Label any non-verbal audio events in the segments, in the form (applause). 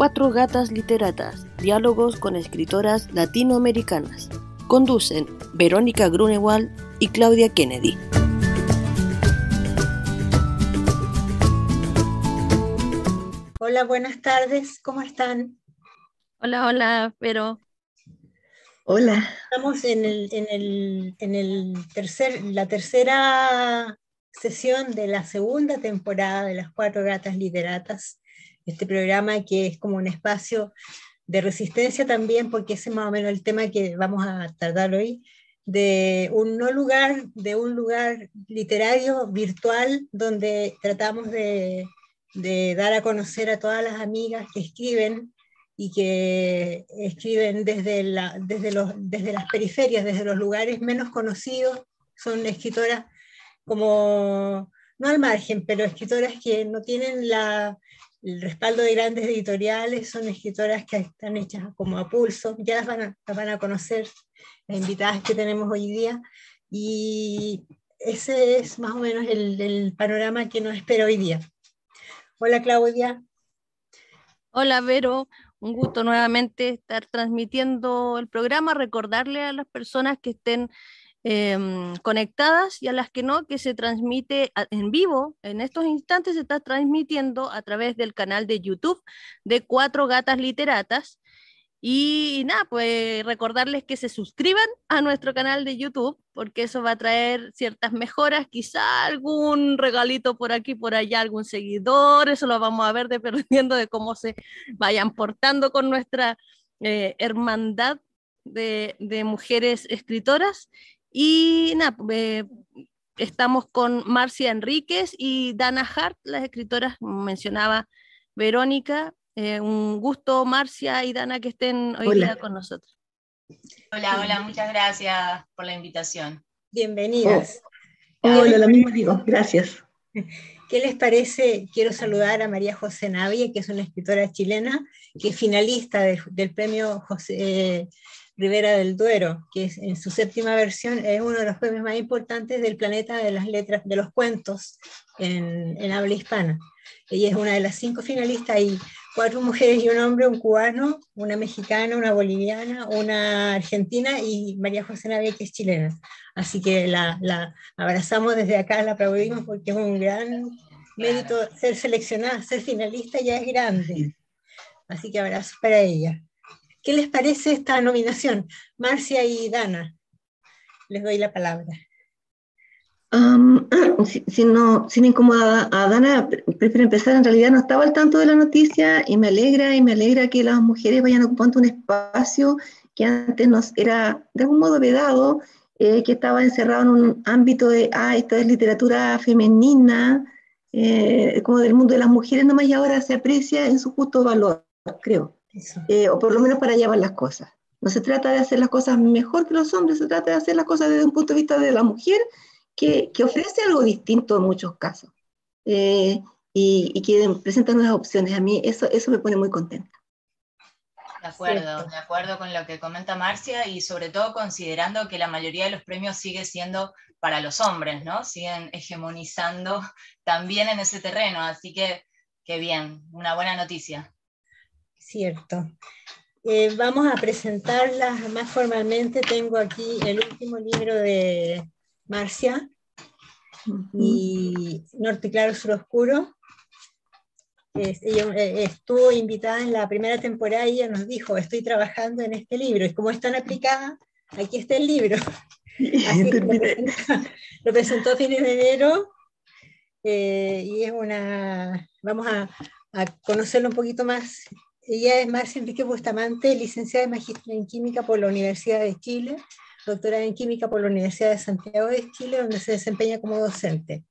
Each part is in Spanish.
Cuatro Gatas Literatas, diálogos con escritoras latinoamericanas. Conducen Verónica Grunewald y Claudia Kennedy. Hola, buenas tardes, ¿cómo están? Hola, hola, pero... Hola. Estamos en, el, en, el, en el tercer, la tercera sesión de la segunda temporada de las Cuatro Gatas Literatas este programa que es como un espacio de resistencia también, porque ese es más o menos el tema que vamos a tratar hoy, de un lugar, de un lugar literario virtual donde tratamos de, de dar a conocer a todas las amigas que escriben y que escriben desde, la, desde, los, desde las periferias, desde los lugares menos conocidos, son escritoras como, no al margen, pero escritoras que no tienen la, el respaldo de grandes editoriales, son escritoras que están hechas como a pulso, ya las van a, van a conocer las invitadas que tenemos hoy día, y ese es más o menos el, el panorama que nos espera hoy día. Hola Claudia. Hola Vero, un gusto nuevamente estar transmitiendo el programa, recordarle a las personas que estén Em, conectadas y a las que no, que se transmite en vivo. En estos instantes se está transmitiendo a través del canal de YouTube de Cuatro Gatas Literatas. Y, nada, pues recordarles que se suscriban a nuestro canal de YouTube, porque eso va a traer ciertas mejoras, quizá algún regalito por aquí, por allá, algún seguidor, eso lo vamos a ver dependiendo de cómo se vayan portando con nuestra eh, hermandad de, de, mujeres escritoras. Y nada, eh, estamos con Marcia Enríquez y Dana Hart, las escritoras, mencionaba Verónica. Eh, un gusto, Marcia y Dana, que estén hoy día con nosotros. Hola, hola, muchas gracias por la invitación. Bienvenidas. Oh, hola, lo mismo digo, gracias. ¿Qué les parece? Quiero saludar a María José Navia, que es una escritora chilena, que es finalista del premio José, Rivera del Duero, que es, en su séptima versión es uno de los premios más importantes del planeta de las letras, de los cuentos en, en habla hispana. Ella es una de las cinco finalistas y cuatro (laughs) mujeres y un hombre, un cubano, una mexicana, una boliviana, una argentina y María José Navia, que es chilena. Así que la, la abrazamos desde acá, la aplaudimos porque es un gran mérito ser seleccionada, ser finalista ya es grande. Así que abrazos para ella. ¿Qué les parece esta nominación? Marcia y Dana, les doy la palabra. No, sin incomodar a Dana, prefiero empezar. En realidad no estaba al tanto de la noticia y me alegra y me alegra que las mujeres vayan ocupando un espacio que antes nos era de algún modo vedado, eh, que estaba encerrado en un ámbito de, ah, esto es literatura femenina, eh, como del mundo de las mujeres nomás y ahora se aprecia en su justo valor, creo. Eh, o por lo menos para llevar las cosas. No se trata de hacer las cosas mejor que los hombres, se trata de hacer las cosas desde un punto de vista de la mujer que, que ofrece algo distinto en muchos casos eh, y, y, que presenta nuevas opciones. A mí eso, eso me pone muy contenta. De acuerdo, de acuerdo con lo que comenta Marcia y sobre todo considerando que la mayoría de los premios sigue siendo para los hombres, ¿no? Siguen hegemonizando (laughs) también en ese terreno, así que qué bien, una buena noticia. Cierto. Eh, vamos a presentarlas más formalmente. Tengo aquí el último libro de Marcia y Norte Claro Sur Oscuro. ella eh, estuvo invitada en la primera temporada y ella nos dijo, estoy trabajando en este libro. Y como es tan aplicada, aquí está el libro. (laughs) Así lo, presentó, lo presentó a fines de enero eh, y es una, vamos a, a conocerlo un poquito más ella es Marcia Enrique Bustamante, licenciada de Magistra en Química por la Universidad de Chile, doctora en Química por la Universidad de Santiago de Chile, donde se desempeña como docente.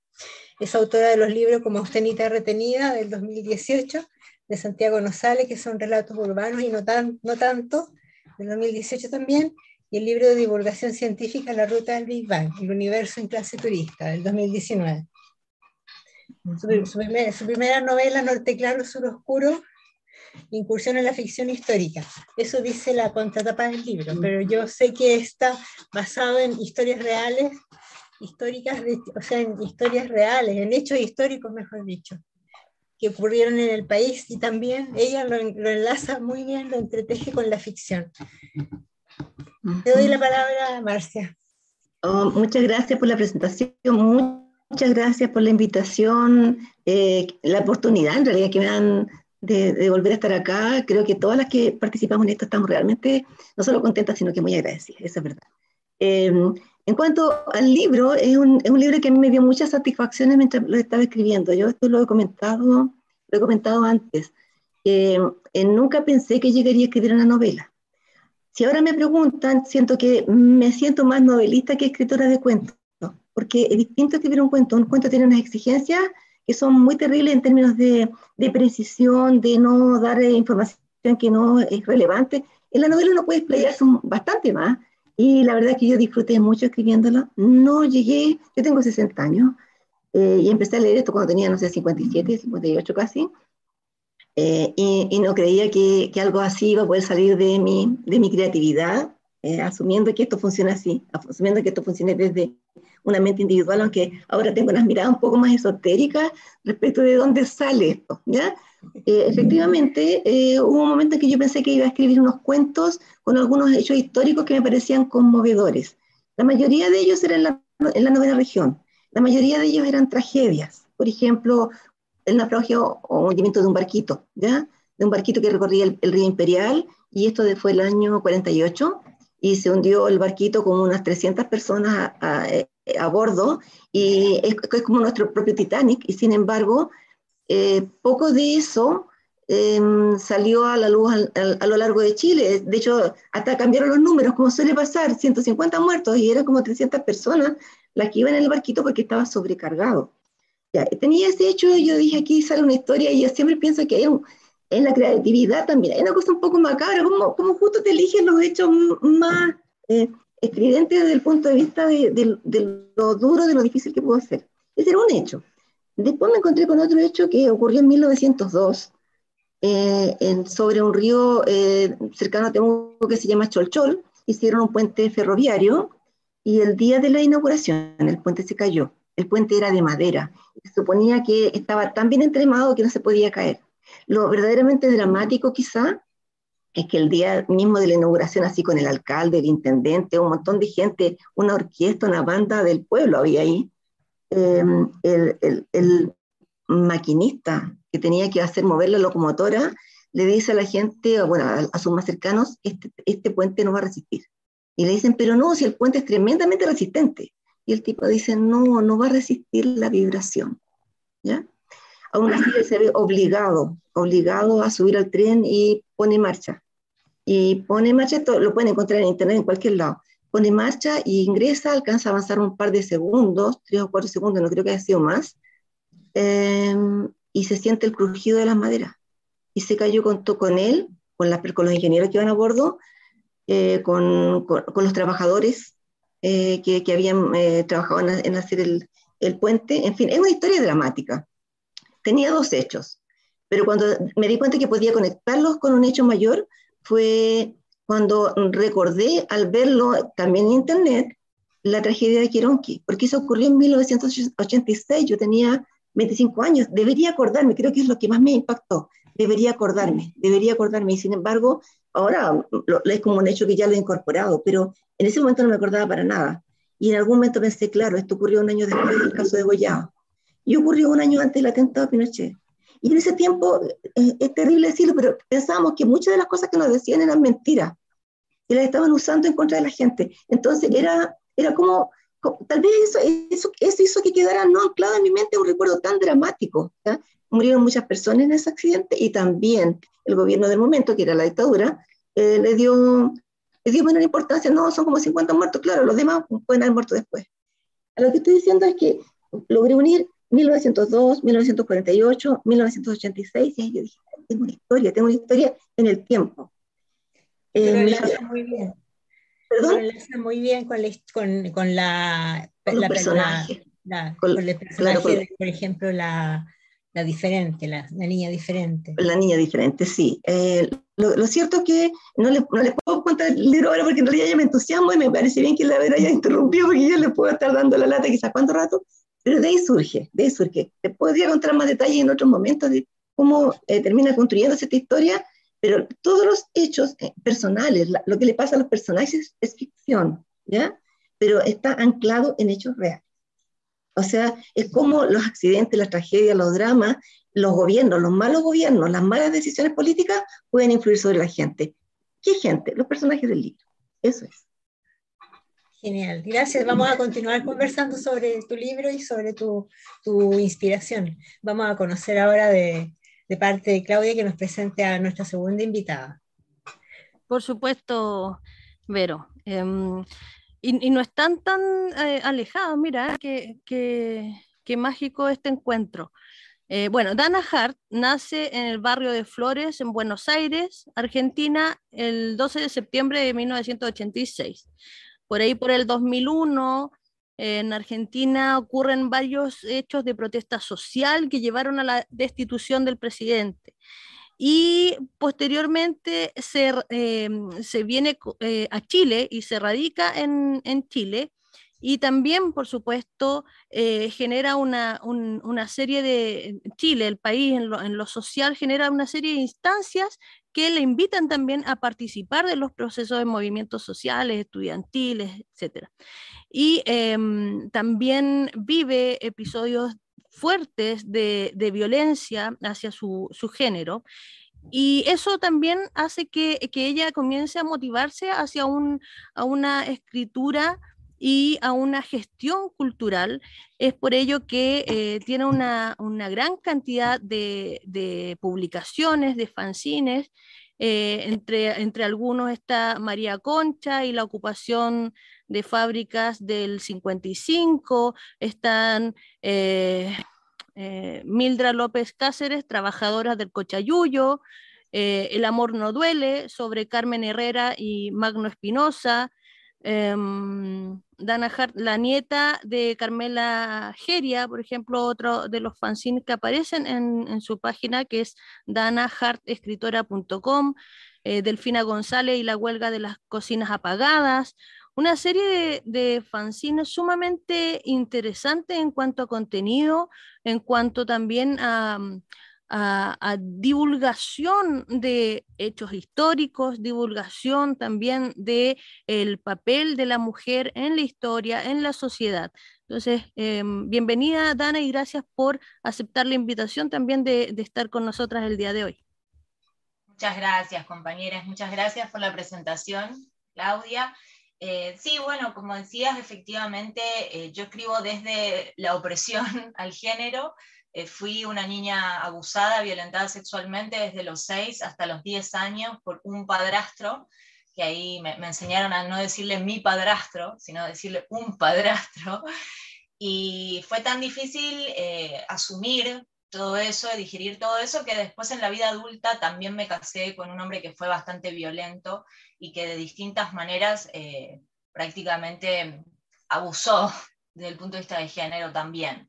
Es autora de los libros como Austenita Retenida del 2018, de Santiago Nosales, que son relatos urbanos y no, tan, no tanto, del 2018 también, y el libro de divulgación científica La Ruta del Big Bang, el universo en clase turista, del 2019. Su, su, primer, su primera novela, Norte Claro, Sur Oscuro, incursión en la ficción histórica. Eso dice la contratapa del libro, pero yo sé que está basado en historias reales, históricas, o sea, en historias reales, en hechos históricos, mejor dicho. que ocurrieron en el país y también ella lo, enlaza muy bien, lo entreteje con la ficción. Te doy la palabra, Marcia. Oh, muchas gracias por la presentación, muchas gracias por la invitación, eh, la oportunidad en realidad que me dan de, volver a estar acá. Creo que todas las que participamos en esto estamos realmente no solo contentas, sino que muy agradecidas, esa es verdad. Em, en cuanto al libro, es un, es un, libro que a mí me dio muchas satisfacciones mientras lo estaba escribiendo. Yo esto lo he comentado, lo he comentado antes. Eh, nunca pensé que llegaría a escribir una novela. Si ahora me preguntan, siento que me siento más novelista que escritora de cuentos, porque es distinto escribir un cuento. Un cuento tiene unas exigencias son muy terribles en términos de, de precisión, de no dar información que no es relevante. En la novela uno puede explayarse bastante más y la verdad es que yo disfruté mucho escribiéndolo. No llegué, yo tengo 60 años eh, y empecé a leer esto cuando tenía, no sé, 57, 58 casi. Eh, y, y, no creía que, que, algo así iba a poder salir de mi, de mi creatividad, eh, asumiendo que esto funciona así, asumiendo que esto funcione desde una mente individual, aunque ahora tengo unas miradas un poco más esotéricas respecto de dónde sale esto, ¿ya? Eh, efectivamente, eh, hubo un momento en que yo pensé que iba a escribir unos cuentos con algunos hechos históricos que me parecían conmovedores. La mayoría de ellos eran la, en la novena región, la mayoría de ellos eran tragedias, por ejemplo, el naufragio o hundimiento de un barquito, ¿ya? De un barquito que recorría el, el río Imperial, y esto fue el año 48, y se hundió el barquito con unas 300 personas a, a, bordo, y es, es, como nuestro propio Titanic, y sin embargo, eh, poco de eso eh, salió a la luz a, a, lo largo de Chile. De hecho, hasta cambiaron los números, como suele pasar, 150 muertos, y eran como 300 personas las que iban en el barquito porque estaba sobrecargado. Ya, tenía ese hecho, yo dije, aquí sale una historia, y yo siempre pienso que hay un, en la creatividad también. Hay una cosa un poco macabra, como, como justo te eligen los hechos más eh, estridentes desde el punto de vista de, de, de, lo duro, de lo difícil que puedo hacer. Ese era un hecho. Después me encontré con otro hecho que ocurrió en 1902, eh, en, sobre un río eh, cercano a Temuco que se llama Cholchol. Hicieron un puente ferroviario y el día de la inauguración el puente se cayó. El puente era de madera. Se suponía que estaba tan bien entremado que no se podía caer lo verdaderamente dramático quizá es que el día mismo de la inauguración, así con el alcalde, el intendente, un montón de gente, una orquesta, una banda del pueblo había ahí, el, el, el, maquinista que tenía que hacer mover la locomotora le dice a la gente, bueno, a, a sus más cercanos, este, este puente no va a resistir. Y le dicen, pero no, si el puente es tremendamente resistente. Y el tipo dice, no, no va a resistir la vibración. ¿Ya? aún así él se ve obligado, obligado a subir al tren y pone marcha. Y pone marcha, lo pueden encontrar en internet en cualquier lado. Pone marcha y ingresa, alcanza a avanzar un par de segundos, tres o cuatro segundos, no creo que haya sido más, eh, y se siente el crujido de las maderas. Y se cayó con, con él, con, la, con los ingenieros que iban a bordo, eh, con, con, con, los trabajadores eh, que, que, habían eh, trabajado en, en hacer el, el puente. En fin, es una historia dramática tenía dos hechos, pero cuando me di cuenta que podía conectarlos con un hecho mayor fue cuando recordé al verlo también en internet la tragedia de Kironki, porque eso ocurrió en 1986, yo tenía 25 años, debería acordarme, creo que es lo que más me impactó, debería acordarme, debería acordarme, y sin embargo, ahora lo, es como un hecho que ya lo he incorporado, pero en ese momento no me acordaba para nada. Y en algún momento pensé, claro, esto ocurrió un año después del caso de Goya y ocurrió un año antes del atentado de Pinochet. Y en ese tiempo, eh, es terrible decirlo, pero pensábamos que muchas de las cosas que nos decían eran mentiras y las estaban usando en contra de la gente. Entonces era, era como, como tal vez eso, eso, eso, hizo que quedara no anclado en mi mente un recuerdo tan dramático. ¿ya? Murieron muchas personas en ese accidente y también el gobierno del momento, que era la dictadura, eh, le, dio, le dio menor importancia. No, son como 50 muertos, claro, los demás pueden haber muerto después. Lo que estoy diciendo es que logré unir 1902, 1948, 1986, y yo dije, tengo una historia, tengo una historia en el tiempo. Eh, muy bien. ¿Perdón? muy bien con la, con, con la, con la, personaje. La, con, con, el personaje, claro, de, por ejemplo, la, la diferente, la, la, niña diferente. La niña diferente, sí. Eh, lo, lo, cierto es que no le, no le puedo contar el libro ahora porque en realidad ya me entusiasmo y me parece bien que la Vera haya interrumpido porque yo le puedo estar dando la lata quizás cuánto rato, Pero de ahí surge, de ahí surge. Te podría contar más detalles en otros momentos de cómo eh, termina construyéndose esta historia, pero todos los hechos eh, personales, lo que le pasa a los personajes es ficción, ¿ya? Pero está anclado en hechos reales. O sea, es como los accidentes, las tragedias, los dramas, los gobiernos, los malos gobiernos, las malas decisiones políticas pueden influir sobre la gente. ¿Qué gente? Los personajes del libro. Eso es. Genial, gracias. Vamos a continuar conversando sobre tu libro y sobre tu, tu inspiración. Vamos a conocer ahora de, de parte de Claudia que nos presente a nuestra segunda invitada. Por supuesto, Vero. Em, y, no están tan eh, alejados, mira, qué que, mágico este encuentro. Eh, bueno, Dana Hart nace en el barrio de Flores, en Buenos Aires, Argentina, el 12 de septiembre de 1986. Por ahí, por el 2001, en Argentina ocurren varios hechos de protesta social que llevaron a la destitución del presidente. Y posteriormente se, em, viene eh, a Chile y se radica en, Chile. Y también, por supuesto, eh, genera una, serie de, Chile, el país en en lo, social, genera una serie de instancias que le invitan también a participar de los procesos de movimientos sociales, estudiantiles, etc. Y em, también vive episodios fuertes de, violencia hacia su, género. Y eso también hace que, ella comience a motivarse hacia un, a una escritura y a una gestión cultural. Es por ello que eh, tiene una, gran cantidad de, publicaciones, de fanzines. Eh, entre, entre algunos está María Concha y la ocupación de fábricas del 55, están eh, Mildra López Cáceres, trabajadora del Cochayuyo, El amor no duele, sobre Carmen Herrera y Magno Espinosa, Em, Dana Hart, la nieta de Carmela Geria, por ejemplo, otro de los fanzines que aparecen en, su página, que es danahartescritora.com, eh, Delfina González y la huelga de las cocinas apagadas, una serie de, de fanzines sumamente interesantes en cuanto a contenido, en cuanto también a a, divulgación de hechos históricos, divulgación también de el papel de la mujer en la historia, en la sociedad. Entonces, em, bienvenida Dana y gracias por aceptar la invitación también de, estar con nosotras el día de hoy. Muchas gracias, compañeras. Muchas gracias por la presentación, Claudia. Eh, sí, bueno, como decías, efectivamente, eh, yo escribo desde la opresión (laughs) al género, eh, fui una niña abusada, violentada sexualmente desde los 6 hasta los 10 años por un padrastro, que ahí me, enseñaron a no decirle mi padrastro, sino decirle un padrastro. Y fue tan difícil eh, asumir todo eso, digerir todo eso, que después en la vida adulta también me casé con un hombre que fue bastante violento y que de distintas maneras eh, prácticamente abusó desde el punto de vista de género también.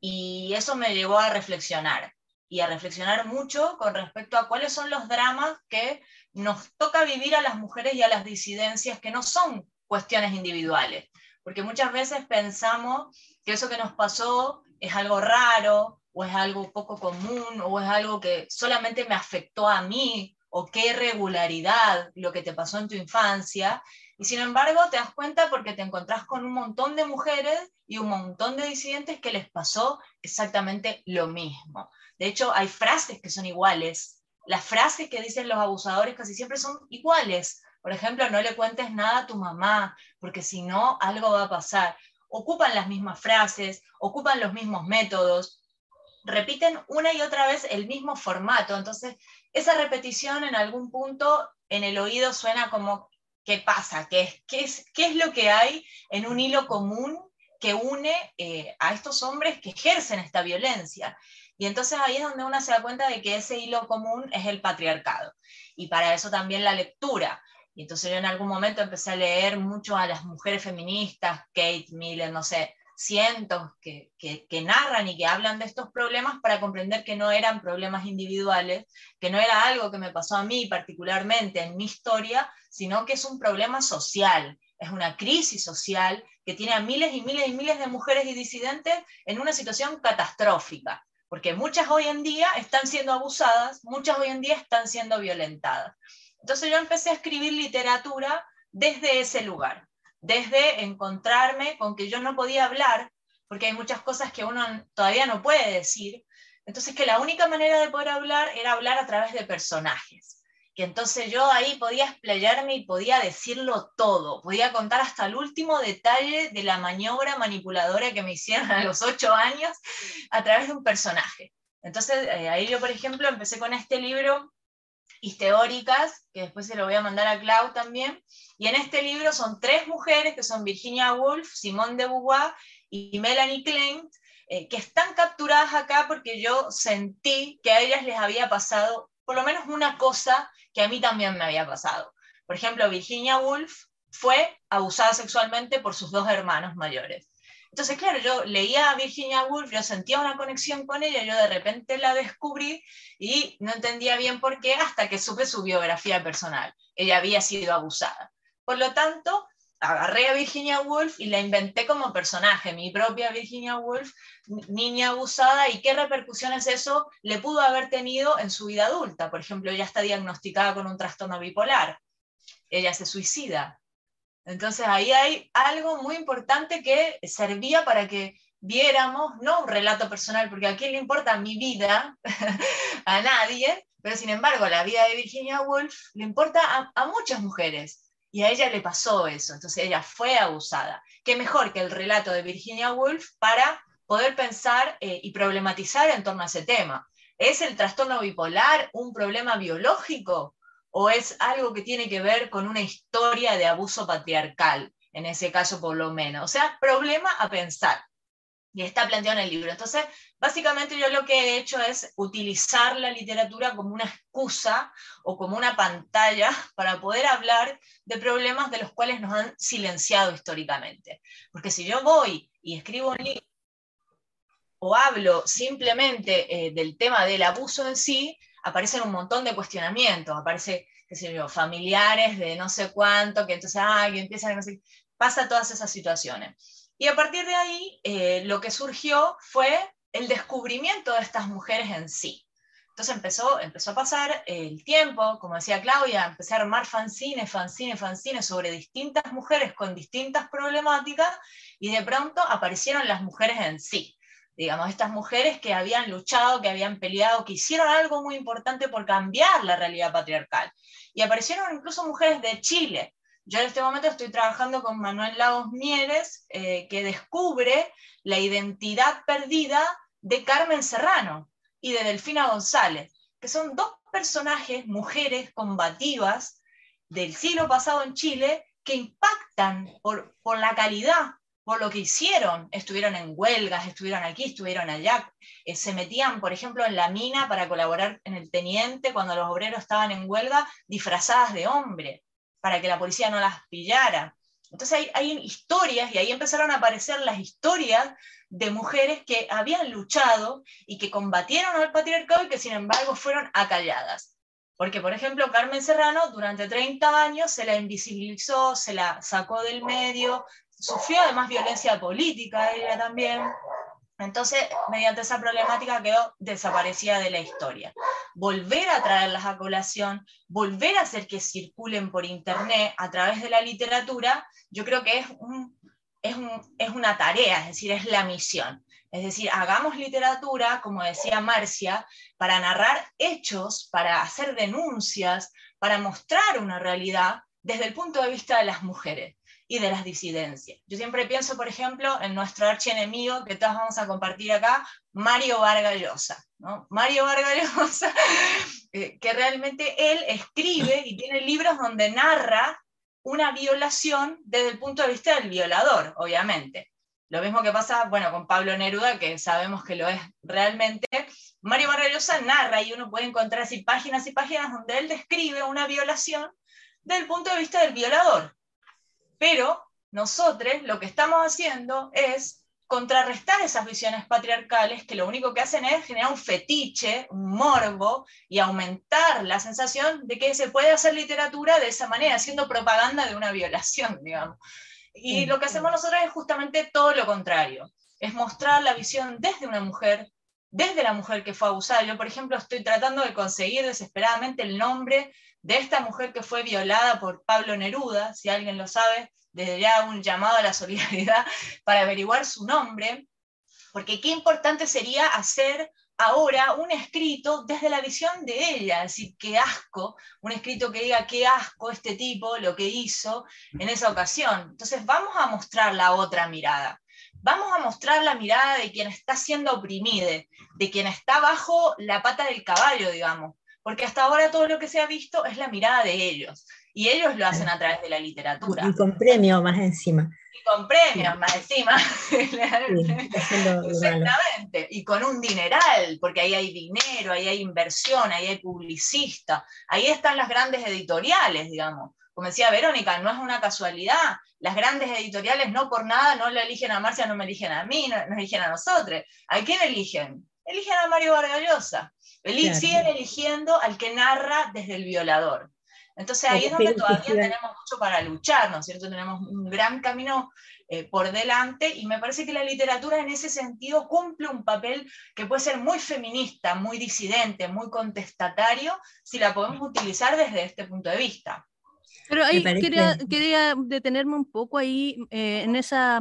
Y eso me llevó a reflexionar y a reflexionar mucho con respecto a cuáles son los dramas que nos toca vivir a las mujeres y a las disidencias que no son cuestiones individuales. Porque muchas veces pensamos que eso que nos pasó es algo raro o es algo poco común o es algo que solamente me afectó a mí o qué irregularidad lo que te pasó en tu infancia y sin embargo, te das cuenta porque te encontrás con un montón de mujeres y un montón de disidentes que les pasó exactamente lo mismo. De hecho, hay frases que son iguales. Las frases que dicen los abusadores casi siempre son iguales. Por ejemplo, no le cuentes nada a tu mamá, porque si no, algo va a pasar. Ocupan las mismas frases, ocupan los mismos métodos, repiten una y otra vez el mismo formato. Entonces, esa repetición en algún punto en el oído suena como qué pasa, qué es, qué es, qué es lo que hay en un hilo común que une eh, a estos hombres que ejercen esta violencia. Y entonces ahí es donde uno se da cuenta de que ese hilo común es el patriarcado. Y para eso también la lectura. Y entonces yo en algún momento empecé a leer mucho a las mujeres feministas, Kate Miller, no sé, cientos que, que, narran y que hablan de estos problemas para comprender que no eran problemas individuales, que no era algo que me pasó a mí particularmente en mi historia, sino que es un problema social, es una crisis social que tiene a miles y miles y miles de mujeres y disidentes en una situación catastrófica, porque muchas hoy en día están siendo abusadas, muchas hoy en día están siendo violentadas. Entonces yo empecé a escribir literatura desde ese lugar, desde encontrarme con que yo no podía hablar, porque hay muchas cosas que uno todavía no puede decir, entonces que la única manera de poder hablar era hablar a través de personajes. Que entonces yo ahí podía explayarme y podía decirlo todo, podía contar hasta el último detalle de la maniobra manipuladora que me hicieron a los ocho años a través de un personaje. Entonces eh, ahí yo, por ejemplo, empecé con este libro, Teóricas, que después se lo voy a mandar a Clau también, y en este libro son tres mujeres, que son Virginia Woolf, Simone de Beauvoir y Melanie Klein, eh, que están capturadas acá porque yo sentí que a ellas les había pasado por lo menos una cosa que a mí también me había pasado. Por ejemplo, Virginia Woolf fue abusada sexualmente por sus dos hermanos mayores. Entonces, claro, yo leía a Virginia Woolf, yo sentía una conexión con ella, yo de repente la descubrí y no entendía bien por qué hasta que supe su biografía personal. Ella había sido abusada. Por lo tanto, agarré a Virginia Woolf y la inventé como personaje, mi propia Virginia Woolf, niña abusada, y qué repercusiones eso le pudo haber tenido en su vida adulta. Por ejemplo, ella está diagnosticada con un trastorno bipolar, ella se suicida. Entonces ahí hay algo muy importante que servía para que viéramos, no un relato personal, porque a quién le importa mi vida, (laughs) a nadie, pero sin embargo la vida de Virginia Woolf le importa a, muchas mujeres y a ella le pasó eso, entonces ella fue abusada. ¿Qué mejor que el relato de Virginia Woolf para poder pensar eh, y problematizar en torno a ese tema? ¿Es el trastorno bipolar un problema biológico o es algo que tiene que ver con una historia de abuso patriarcal, en ese caso por lo menos? O sea, problema a pensar. Y está planteado en el libro. Entonces, Básicamente yo lo que he hecho es utilizar la literatura como una excusa o como una pantalla (laughs) para poder hablar de problemas de los cuales nos han silenciado históricamente. Porque si yo voy y escribo un libro o hablo simplemente eh, del tema del abuso en sí, aparecen un montón de cuestionamientos, aparece, qué sé yo, familiares de no sé cuánto, que entonces, ah, que empiezan, no sé, pasa todas esas situaciones. Y a partir de ahí, eh, lo que surgió fue el descubrimiento de estas mujeres en sí. Entonces empezó, empezó a pasar el tiempo, como decía Claudia, empecé a armar fanzines, fanzines, fanzines sobre distintas mujeres con distintas problemáticas y de pronto aparecieron las mujeres en sí. Digamos, estas mujeres que habían luchado, que habían peleado, que hicieron algo muy importante por cambiar la realidad patriarcal. Y aparecieron incluso mujeres de Chile. Yo en este momento estoy trabajando con Manuel Lagos Mieres, eh, que descubre la identidad perdida de Carmen Serrano y de Delfina González, que son dos personajes, mujeres combativas del siglo pasado en Chile, que impactan por, por la calidad, por lo que hicieron. Estuvieron en huelgas, estuvieron aquí, estuvieron allá, eh, se metían, por ejemplo, en la mina para colaborar en el teniente cuando los obreros estaban en huelga, disfrazadas de hombre, para que la policía no las pillara. Entonces hay, hay, historias y ahí empezaron a aparecer las historias de mujeres que habían luchado y que combatieron al patriarcado y que sin embargo fueron acalladas. Porque, por ejemplo, Carmen Serrano durante 30 años se la invisibilizó, se la sacó del medio, sufrió además violencia política ella también. Entonces, mediante esa problemática quedó desaparecida de la historia. Volver a traerlas a colación, volver a hacer que circulen por Internet a través de la literatura, yo creo que es, es, es una tarea, es decir, es la misión. Es decir, hagamos literatura, como decía Marcia, para narrar hechos, para hacer denuncias, para mostrar una realidad desde el punto de vista de las mujeres y de las disidencias. Yo siempre pienso, por ejemplo, en nuestro archienemigo que todos vamos a compartir acá, Mario Vargas Llosa. ¿no? Mario Vargas (laughs) Llosa, eh, que realmente él escribe y tiene libros donde narra una violación desde el punto de vista del violador, obviamente. Lo mismo que pasa, bueno, con Pablo Neruda, que sabemos que lo es realmente. Mario Vargas narra y uno puede encontrar así páginas y páginas donde él describe una violación desde el punto de vista del violador. Pero nosotros lo que estamos haciendo es contrarrestar esas visiones patriarcales que lo único que hacen es generar un fetiche, un morbo y aumentar la sensación de que se puede hacer literatura de esa manera, haciendo propaganda de una violación, digamos. Y lo que hacemos nosotros es justamente todo lo contrario, es mostrar la visión desde una mujer, desde la mujer que fue abusada. Yo, por ejemplo, estoy tratando de conseguir desesperadamente el nombre de esta mujer que fue violada por Pablo Neruda, si alguien lo sabe, desde ya un llamado a la solidaridad (laughs) para averiguar su nombre, porque qué importante sería hacer ahora un escrito desde la visión de ella, es decir, qué asco, un escrito que diga qué asco este tipo, lo que hizo en esa ocasión. Entonces vamos a mostrar la otra mirada. Vamos a mostrar la mirada de quien está siendo oprimido, de quien está bajo la pata del caballo, digamos, porque hasta ahora todo lo que se ha visto es la mirada de ellos, y ellos lo hacen a través de la literatura. Y con premio más encima. Y con premios más encima. (laughs) Exactamente. Y con un dineral, porque ahí hay dinero, ahí hay inversión, ahí hay publicista, ahí están las grandes editoriales, digamos. Como decía Verónica, no es una casualidad. Las grandes editoriales no por nada no le eligen a Marcia, no me eligen a mí, no nos eligen a nosotros. ¿A quién eligen? Eligen a Mario Vargallosa. Siguen eligiendo al que narra desde el violador. Entonces ahí es donde todavía tenemos mucho para luchar, ¿no es cierto? Tenemos un gran camino eh, por delante y me parece que la literatura en ese sentido cumple un papel que puede ser muy feminista, muy disidente, muy contestatario, si la podemos utilizar desde este punto de vista. Pero ahí quería, detenerme un poco ahí eh, en esa...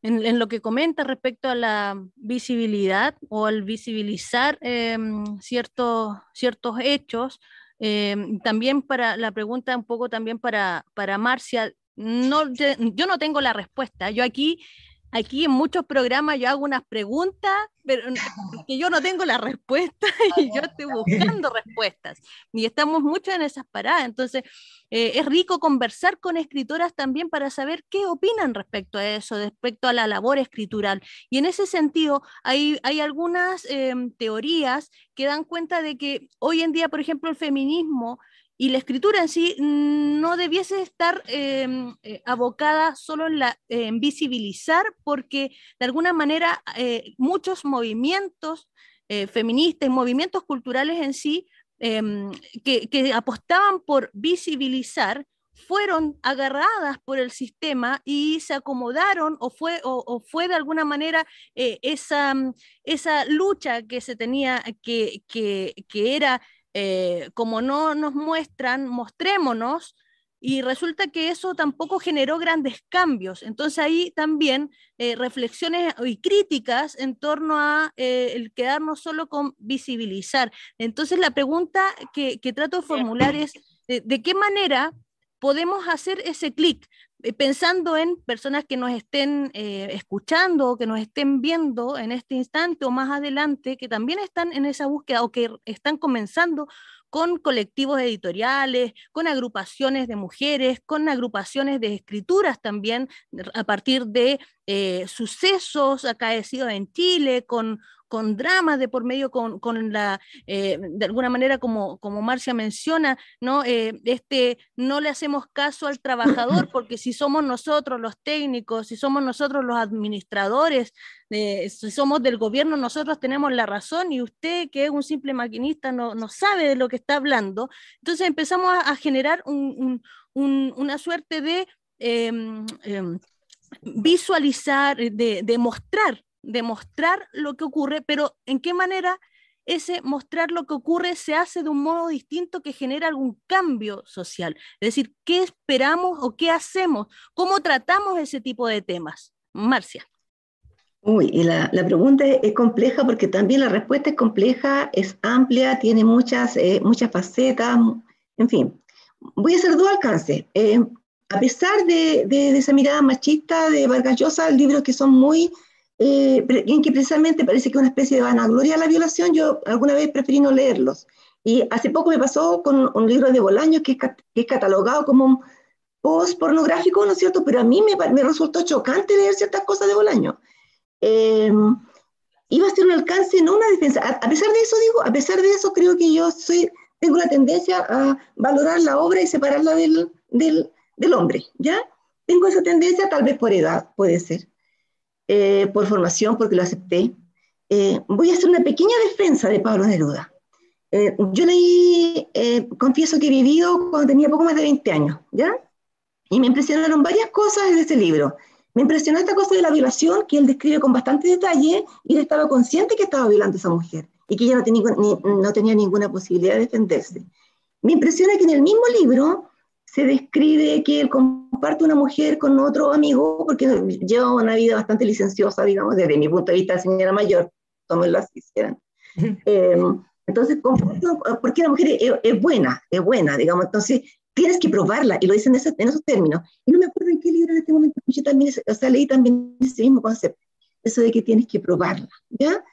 En, lo que comenta respecto a la visibilidad o al visibilizar em, ciertos, ciertos hechos, Em, también para la pregunta, un poco también para, para Marcia, no, yo no tengo la respuesta. Yo aquí aquí en muchos programas yo hago unas preguntas, pero (laughs) que yo no tengo la respuesta (laughs) y yo estoy (laughs) buscando respuestas. Y estamos mucho en esas paradas. Entonces, eh, es rico conversar con escritoras también para saber qué opinan respecto a eso, respecto a la labor escritural. Y en ese sentido, hay, hay algunas em, teorías que dan cuenta de que hoy en día, por ejemplo, el feminismo y la escritura en sí no debiese estar em, eh, abocada solo en, visibilizar, porque de alguna manera eh, muchos movimientos eh, feministas movimientos culturales en sí em, que, apostaban por visibilizar fueron agarradas por el sistema y se acomodaron o fue, o, fue de alguna manera esa, esa lucha que se tenía, que, que, que era eh, como no nos muestran, mostrémonos, y resulta que eso tampoco generó grandes cambios. Entonces ahí también eh, reflexiones y críticas en torno a eh, el quedarnos solo con visibilizar. Entonces la pregunta que, trato de formular es, ¿de qué manera podemos hacer ese clic? Pensando en personas que nos estén escuchando o que nos estén viendo en este instante o más adelante, que también están en esa búsqueda o que están comenzando con colectivos editoriales, con agrupaciones de mujeres, con agrupaciones de escrituras también a partir de eh, sucesos acaecidos en Chile, con, con dramas de por medio, con, con la, eh, de alguna manera, como, como Marcia menciona, ¿no? Eh, este, no le hacemos caso al trabajador, (coughs) porque si somos nosotros los técnicos, si somos nosotros los administradores, eh, si somos del gobierno, nosotros tenemos la razón y usted, que es un simple maquinista, no, no sabe de lo que está hablando. Entonces empezamos a, generar un, un, una suerte de... Em, em, visualizar, de, de, mostrar demostrar lo que ocurre, pero ¿en qué manera ese mostrar lo que ocurre se hace de un modo distinto que genera algún cambio social? Es decir, ¿qué esperamos o qué hacemos? ¿Cómo tratamos ese tipo de temas? Marcia. Uy, y la, pregunta es, compleja porque también la respuesta es compleja, es amplia, tiene muchas, eh, muchas facetas, en fin. Voy a hacer dos alcances. Eh, a pesar de, de, esa mirada machista de Vargas Llosa, libros que son muy eh, en que precisamente parece que es una especie de vanagloria a la violación, yo alguna vez preferí no leerlos. Y hace poco me pasó con un libro de Bolaños que es, catalogado como un post pornográfico, ¿no es cierto? Pero a mí me, me resultó chocante leer ciertas cosas de Bolaños. Eh, iba a ser un alcance, no una defensa. A, pesar de eso, digo, a pesar de eso, creo que yo soy, tengo la tendencia a valorar la obra y separarla del, del, del hombre, ¿ya? Tengo esa tendencia, tal vez por edad, puede ser. Eh, por formación, porque lo acepté, eh, voy a hacer una pequeña defensa de Pablo Neruda. Eh, yo leí, confieso que he vivido cuando tenía poco más de 20 años, ¿ya? Y me impresionaron varias cosas de ese libro. Me impresionó esta cosa de la violación que él describe con bastante detalle y él estaba consciente que estaba violando a esa mujer y que ella no tenía, no tenía ninguna posibilidad de defenderse. Me impresiona que en el mismo libro se describe que él comparte una mujer con otro amigo porque lleva una vida bastante licenciosa, digamos, desde mi punto de vista, señora mayor, tómenlo así, quieran. Em, entonces, porque la mujer es, buena, es buena, digamos, entonces tienes que probarla, y lo dicen en, en, esos términos. Y no me acuerdo en qué libro en este momento escuché también, o sea, leí también ese mismo concepto, eso de que tienes que probarla, ¿ya?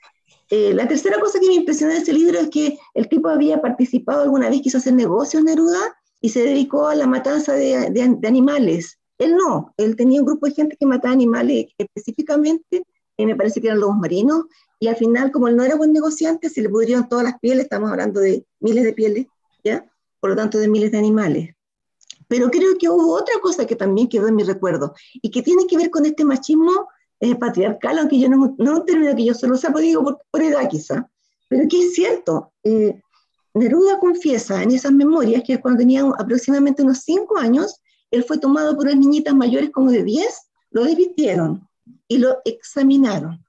Eh, la tercera cosa que me impresionó de ese libro es que el tipo había participado alguna vez, quiso hacer negocios, Neruda, y se dedicó a la matanza de, de, animales. Él no, él tenía un grupo de gente que mataba animales específicamente, me parece que eran lobos marinos, y al final, como él no era buen negociante, se le pudrieron todas las pieles, estamos hablando de miles de pieles, ¿ya? Por lo tanto, de miles de animales. Pero creo que hubo otra cosa que también quedó en mi recuerdo, y que tiene que ver con este machismo eh, patriarcal, aunque yo no, no un término que yo solo sepa, digo por, por edad quizá, pero que es cierto. Eh, Neruda confiesa en esas memorias que cuando tenía aproximadamente unos 5 años, él fue tomado por unas niñitas mayores como de 10, lo desvistieron y lo examinaron.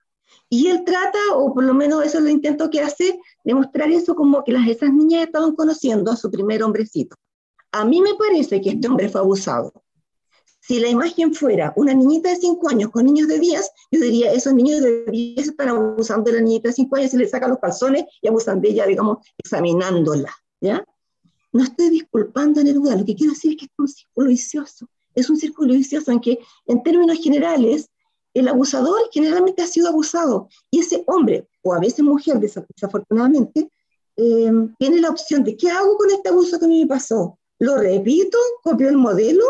Y él trata, o por lo menos eso es lo intento que hace, demostrar eso como que las, esas niñas estaban conociendo a su primer hombrecito. A mí me parece que este hombre fue abusado. Si la imagen fuera una niñita de 5 años con niños de 10, yo diría, esos niños de 10 están abusando de la niñita de 5 años y le sacan los calzones y abusan de ella, digamos, examinándola, ¿ya? No estoy disculpando a Neruda, lo que quiero decir es que es un círculo vicioso. Es un círculo vicioso en que, en términos generales, el abusador generalmente ha sido abusado y ese hombre, o a veces mujer, desafortunadamente, eh, tiene la opción de ¿qué hago con este abuso que a mí me pasó? ¿Lo repito? ¿Copio el modelo?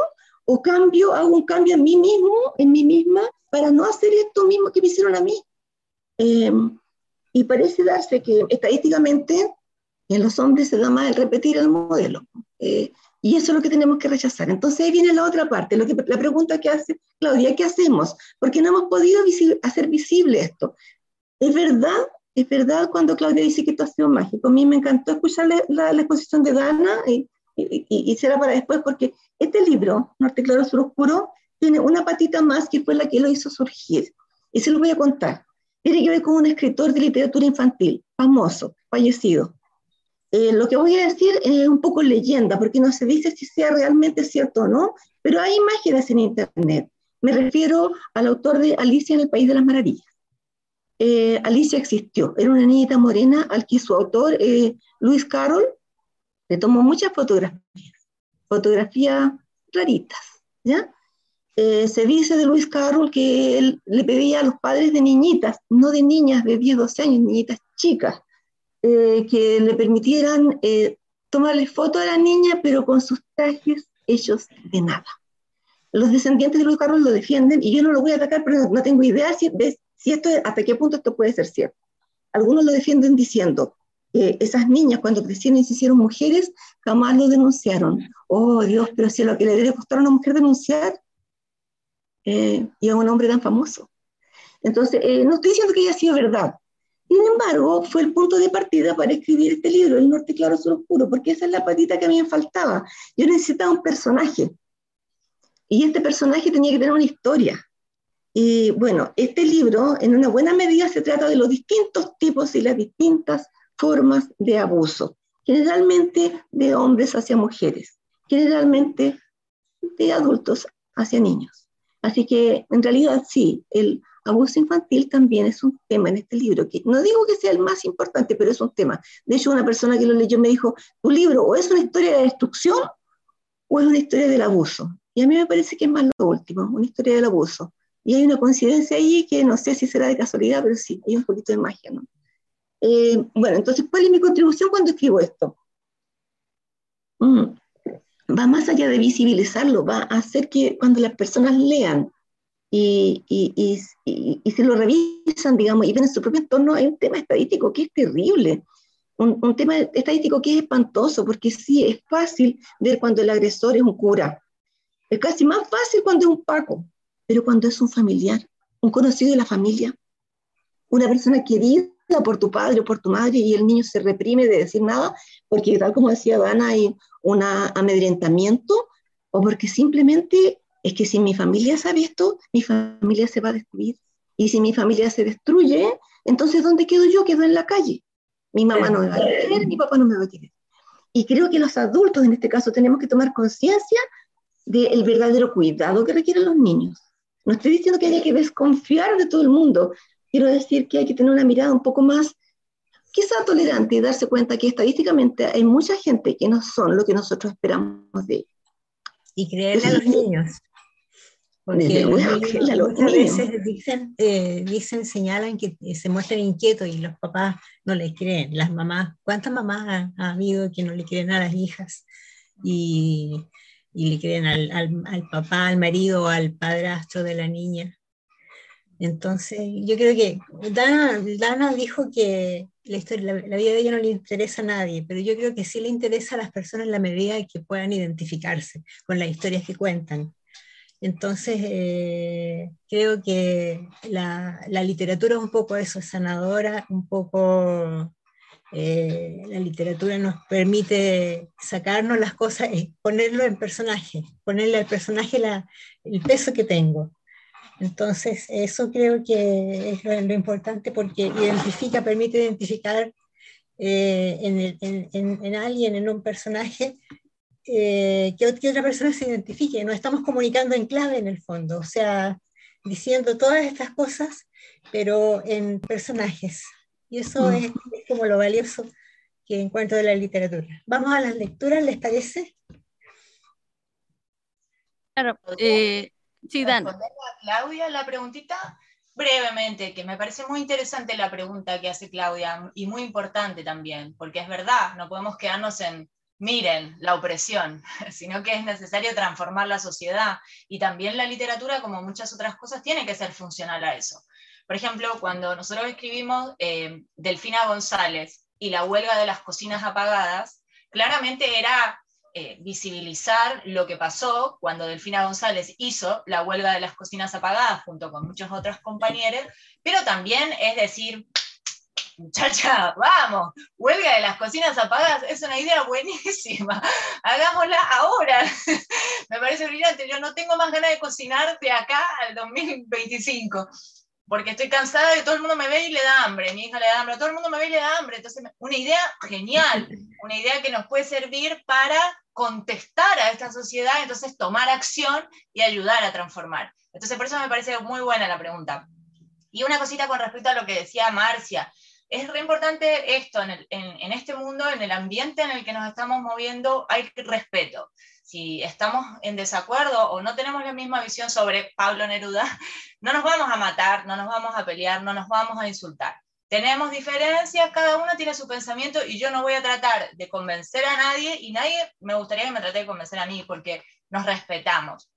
O cambio, hago un cambio en mí mismo, en mí misma, para no hacer esto mismo que me hicieron a mí. Em, y parece darse que estadísticamente en los hombres se da más el repetir el modelo. Eh, y eso es lo que tenemos que rechazar. Entonces ahí viene la otra parte, lo que, la pregunta que hace Claudia, ¿qué hacemos? Porque no hemos podido hacer visible esto. Es verdad, es verdad cuando Claudia dice que esto ha sido mágico. A mí me encantó escuchar la, la exposición de Dana y, será para después, porque este libro, Norte Claro Sur Oscuro, tiene una patita más que fue la que lo hizo surgir. Y se lo voy a contar. Tiene que ver con un escritor de literatura infantil, famoso, fallecido. Eh, lo que voy a decir es un poco leyenda, porque no se dice si sea realmente cierto o no, pero hay imágenes en internet. Me refiero al autor de Alicia en el País de las Maravillas. Eh, Alicia existió, era una niñita morena al que su autor, eh, Luis Carroll, le tomó muchas fotografías, fotografías raritas, ¿ya? Eh, se dice de Luis Carroll que él le pedía a los padres de niñitas, no de niñas de 10, 12 años, niñitas chicas, eh, que le permitieran eh, tomarle foto a la niña, pero con sus trajes hechos de nada. Los descendientes de Luis Carroll lo defienden y yo no lo voy a atacar, pero no tengo idea si, si esto, hasta qué punto esto puede ser cierto. Algunos lo defienden diciendo, esas niñas cuando crecieron y se hicieron mujeres, jamás lo denunciaron. Oh Dios, pero si lo que le debe costar a una mujer denunciar eh, y a un hombre tan famoso. Entonces, eh, no estoy diciendo que haya sido verdad. Sin embargo, fue el punto de partida para escribir este libro, El Norte Claro Sur Oscuro, porque esa es la patita que a mí me faltaba. Yo necesitaba un personaje. Y este personaje tenía que tener una historia. Y bueno, este libro, en una buena medida, se trata de los distintos tipos y las distintas formas de abuso, generalmente de hombres hacia mujeres, generalmente de adultos hacia niños. Así que en realidad sí, el abuso infantil también es un tema en este libro, que no digo que sea el más importante, pero es un tema. De hecho, una persona que lo leyó me dijo, tu libro o es una historia de destrucción o es una historia del abuso. Y a mí me parece que es más lo último, una historia del abuso. Y hay una coincidencia ahí que no sé si será de casualidad, pero sí, hay un poquito de magia, ¿no? Eh, bueno, entonces, ¿cuál es mi contribución cuando escribo esto? Mm, va más allá de visibilizarlo, va a hacer que cuando las personas lean y, y, y, se lo revisan, digamos, y ven en su propio entorno, hay un tema estadístico que es terrible. Un, un, tema estadístico que es espantoso, porque sí, es fácil ver cuando el agresor es un cura. Es casi más fácil cuando es un Paco, pero cuando es un familiar, un conocido de la familia, una persona querida por tu padre o por tu madre y el niño se reprime de decir nada, porque tal como decía Dana, hay un amedrentamiento o porque simplemente es que si mi familia sabe esto, mi familia se va a destruir. Y si mi familia se destruye, entonces ¿dónde quedo yo? Quedo en la calle. Mi mamá no me va a querer, mi papá no me va a querer. Y creo que los adultos en este caso tenemos que tomar conciencia del verdadero cuidado que requieren los niños. No estoy diciendo que haya que desconfiar de todo el mundo, quiero decir que hay que tener una mirada un poco más, quizá tolerante y darse cuenta que estadísticamente hay mucha gente que no son lo que nosotros esperamos de ellos. Y creerle a los niños. Porque muchas veces dicen, eh, dicen, señalan que se muestran inquietos y los papás no les creen. Las mamás, ¿cuántas mamás ha, habido que no le creen a las hijas? Y y le creen al, al, papá, al marido, al padrastro de la niña. Entonces, yo creo que Dana, Dana dijo que la, vida de ella no le interesa a nadie, pero yo creo que sí le interesa a las personas la medida en que puedan identificarse con las historias que cuentan. Entonces, eh, creo que la, la, literatura un poco eso, es sanadora, un poco eh, la literatura nos permite sacarnos las cosas y ponerlo en personaje, ponerle al personaje el peso que tengo. Entonces, eso creo que es lo, importante porque identifica, permite identificar eh, en, alguien, en un personaje, eh, que, que, otra persona se identifique. Nos estamos comunicando en clave en el fondo, o sea, diciendo todas estas cosas, pero en personajes. Y eso mm. es, como lo valioso que encuentro de la literatura. Vamos a las lecturas, ¿les parece? Claro, eh, sí, Dan. a Claudia la preguntita brevemente, que me parece muy interesante la pregunta que hace Claudia y muy importante también, porque es verdad, no podemos quedarnos en miren la opresión, (laughs) sino que es necesario transformar la sociedad y también la literatura, como muchas otras cosas, tiene que ser funcional a eso. Por ejemplo, cuando nosotros escribimos eh, Delfina González y la huelga de las cocinas apagadas, claramente era eh, visibilizar lo que pasó cuando Delfina González hizo la huelga de las cocinas apagadas junto con muchos otros compañeros, pero también es decir, muchacha, vamos, huelga de las cocinas apagadas es una idea buenísima, (laughs) hagámosla ahora. (laughs) Me parece brillante, yo no tengo más ganas de cocinar de acá al 2025 porque estoy cansada de todo el mundo me ve y le da hambre, mi hija le da hambre, todo el mundo me ve y le da hambre. Entonces, una idea genial, una idea que nos puede servir para contestar a esta sociedad, entonces tomar acción y ayudar a transformar. Entonces, por eso me parece muy buena la pregunta. Y una cosita con respecto a lo que decía Marcia, es re importante esto, en, en, este mundo, en el ambiente en el que nos estamos moviendo, hay respeto si estamos en desacuerdo o no tenemos la misma visión sobre Pablo Neruda, (laughs) no nos vamos a matar, no nos vamos a pelear, no nos vamos a insultar. Tenemos diferencias, cada uno tiene su pensamiento y yo no voy a tratar de convencer a nadie y nadie me gustaría que me trate de convencer a mí porque nos respetamos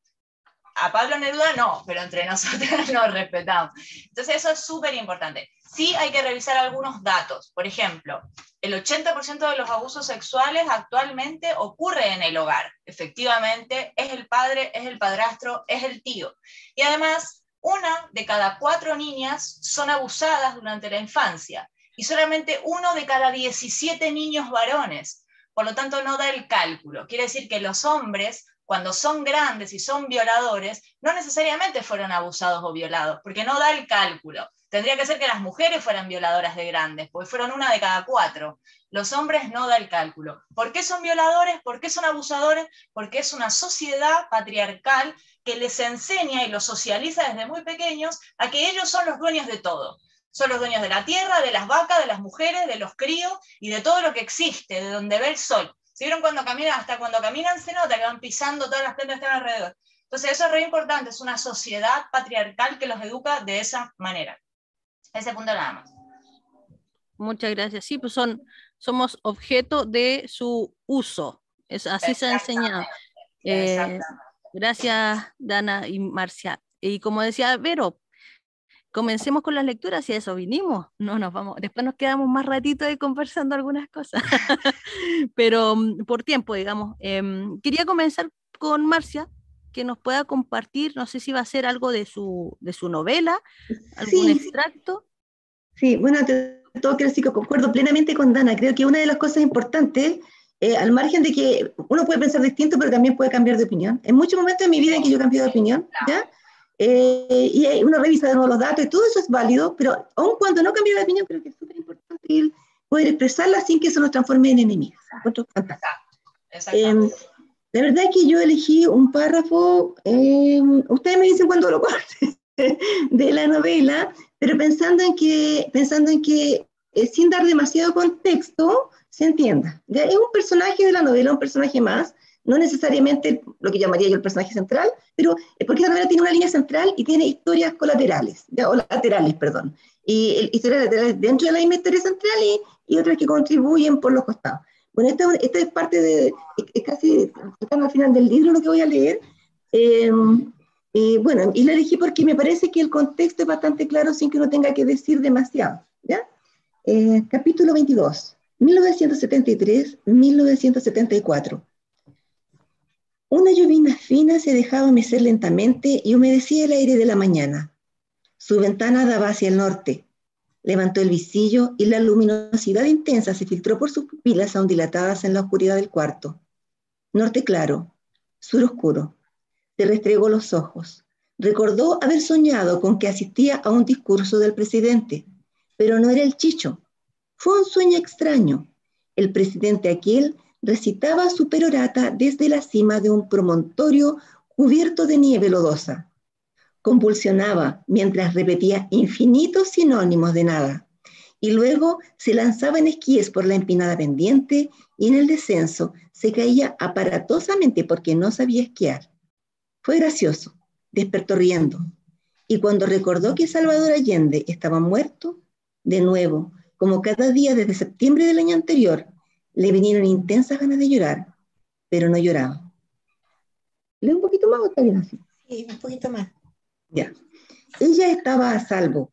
a Pablo Neruda no, pero entre (laughs) nosotros nos respetamos. Entonces eso es súper importante. Sí hay que revisar algunos datos. Por ejemplo, el 80% de los abusos sexuales actualmente ocurre en el hogar. Efectivamente, es el padre, es el padrastro, es el tío. Y además, una de cada cuatro niñas son abusadas durante la infancia y solamente uno de cada 17 niños varones. Por lo tanto, no da el cálculo. Quiere decir que los hombres cuando son grandes y son violadores, no necesariamente fueron abusados o violados, porque no da el cálculo. Tendría que ser que las mujeres fueran violadoras de grandes, porque fueron una de cada cuatro. Los hombres no da el cálculo. ¿Por qué son violadores? ¿Por qué son abusadores? Porque es una sociedad patriarcal que les enseña y los socializa desde muy pequeños a que ellos son los dueños de todo. Son los dueños de la tierra, de las vacas, de las mujeres, de los críos y de todo lo que existe, de donde ve el sol. ¿Se vieron cuando caminan? Hasta cuando caminan se nota que van pisando todas las plantas que están alrededor. Entonces eso es re importante, es una sociedad patriarcal que los educa de esa manera. Ese punto nada más. Muchas gracias. Sí, pues son, somos objeto de su uso. Es, así se ha enseñado. Eh, gracias, Dana y Marcia. Y como decía Vero, comencemos con las lecturas y eso vinimos. No nos vamos, después nos quedamos más ratito ahí conversando algunas cosas, (laughs) pero mm, por tiempo, digamos. Em, quería comenzar con Marcia, que nos pueda compartir, no sé si va a ser algo de su, de su novela, algún extracto. Sí, bueno, todo decir que concuerdo plenamente con Dana. Creo que una de las cosas importantes eh, al margen de que uno puede pensar distinto, pero también puede cambiar de opinión. En muchos momentos de mi vida en que yo cambié de opinión, ¿ya? Eh, y uno revisa de nuevo los datos y todo eso es válido, pero aun cuando no cambie de opinión, creo que es súper importante poder expresarla sin que eso nos transforme en enemigos. Eh, la verdad es que yo elegí un párrafo, eh, ustedes me dicen cuándo lo corte, (laughs) de la novela, pero pensando en que, pensando en que eh, sin dar demasiado contexto, se entienda. Es un personaje de la novela, un personaje más, no necesariamente lo que llamaría yo el personaje central, pero porque la novela tiene una línea central y tiene historias colaterales, o laterales, perdón, y historias laterales dentro de la misma historia central y, otras que contribuyen por los costados. Bueno, esta, esta es parte de, es casi al final del libro lo que voy a leer. Eh, y bueno, y lo elegí porque me parece que el contexto es bastante claro sin que uno tenga que decir demasiado. ¿ya? Eh, capítulo 22, 1973-1974. Una lluvia fina se dejaba mecer lentamente y humedecía el aire de la mañana. Su ventana daba hacia el norte. Levantó el visillo y la luminosidad intensa se filtró por sus pupilas aún dilatadas en la oscuridad del cuarto. Norte claro, sur oscuro. Se restregó los ojos. Recordó haber soñado con que asistía a un discurso del presidente, pero no era el chicho. Fue un sueño extraño. El presidente aquel recitaba su perorata desde la cima de un promontorio cubierto de nieve lodosa. Convulsionaba mientras repetía infinitos sinónimos de nada, y luego se lanzaba en esquíes por la empinada pendiente y en el descenso se caía aparatosamente porque no sabía esquiar. Fue gracioso, despertó riendo, y cuando recordó que Salvador Allende estaba muerto, de nuevo, como cada día desde septiembre del año anterior, le vinieron intensas ganas de llorar, pero no lloraba. ¿Leo un poquito más o está bien así? Sí, un poquito más. Ya. Ella estaba a salvo.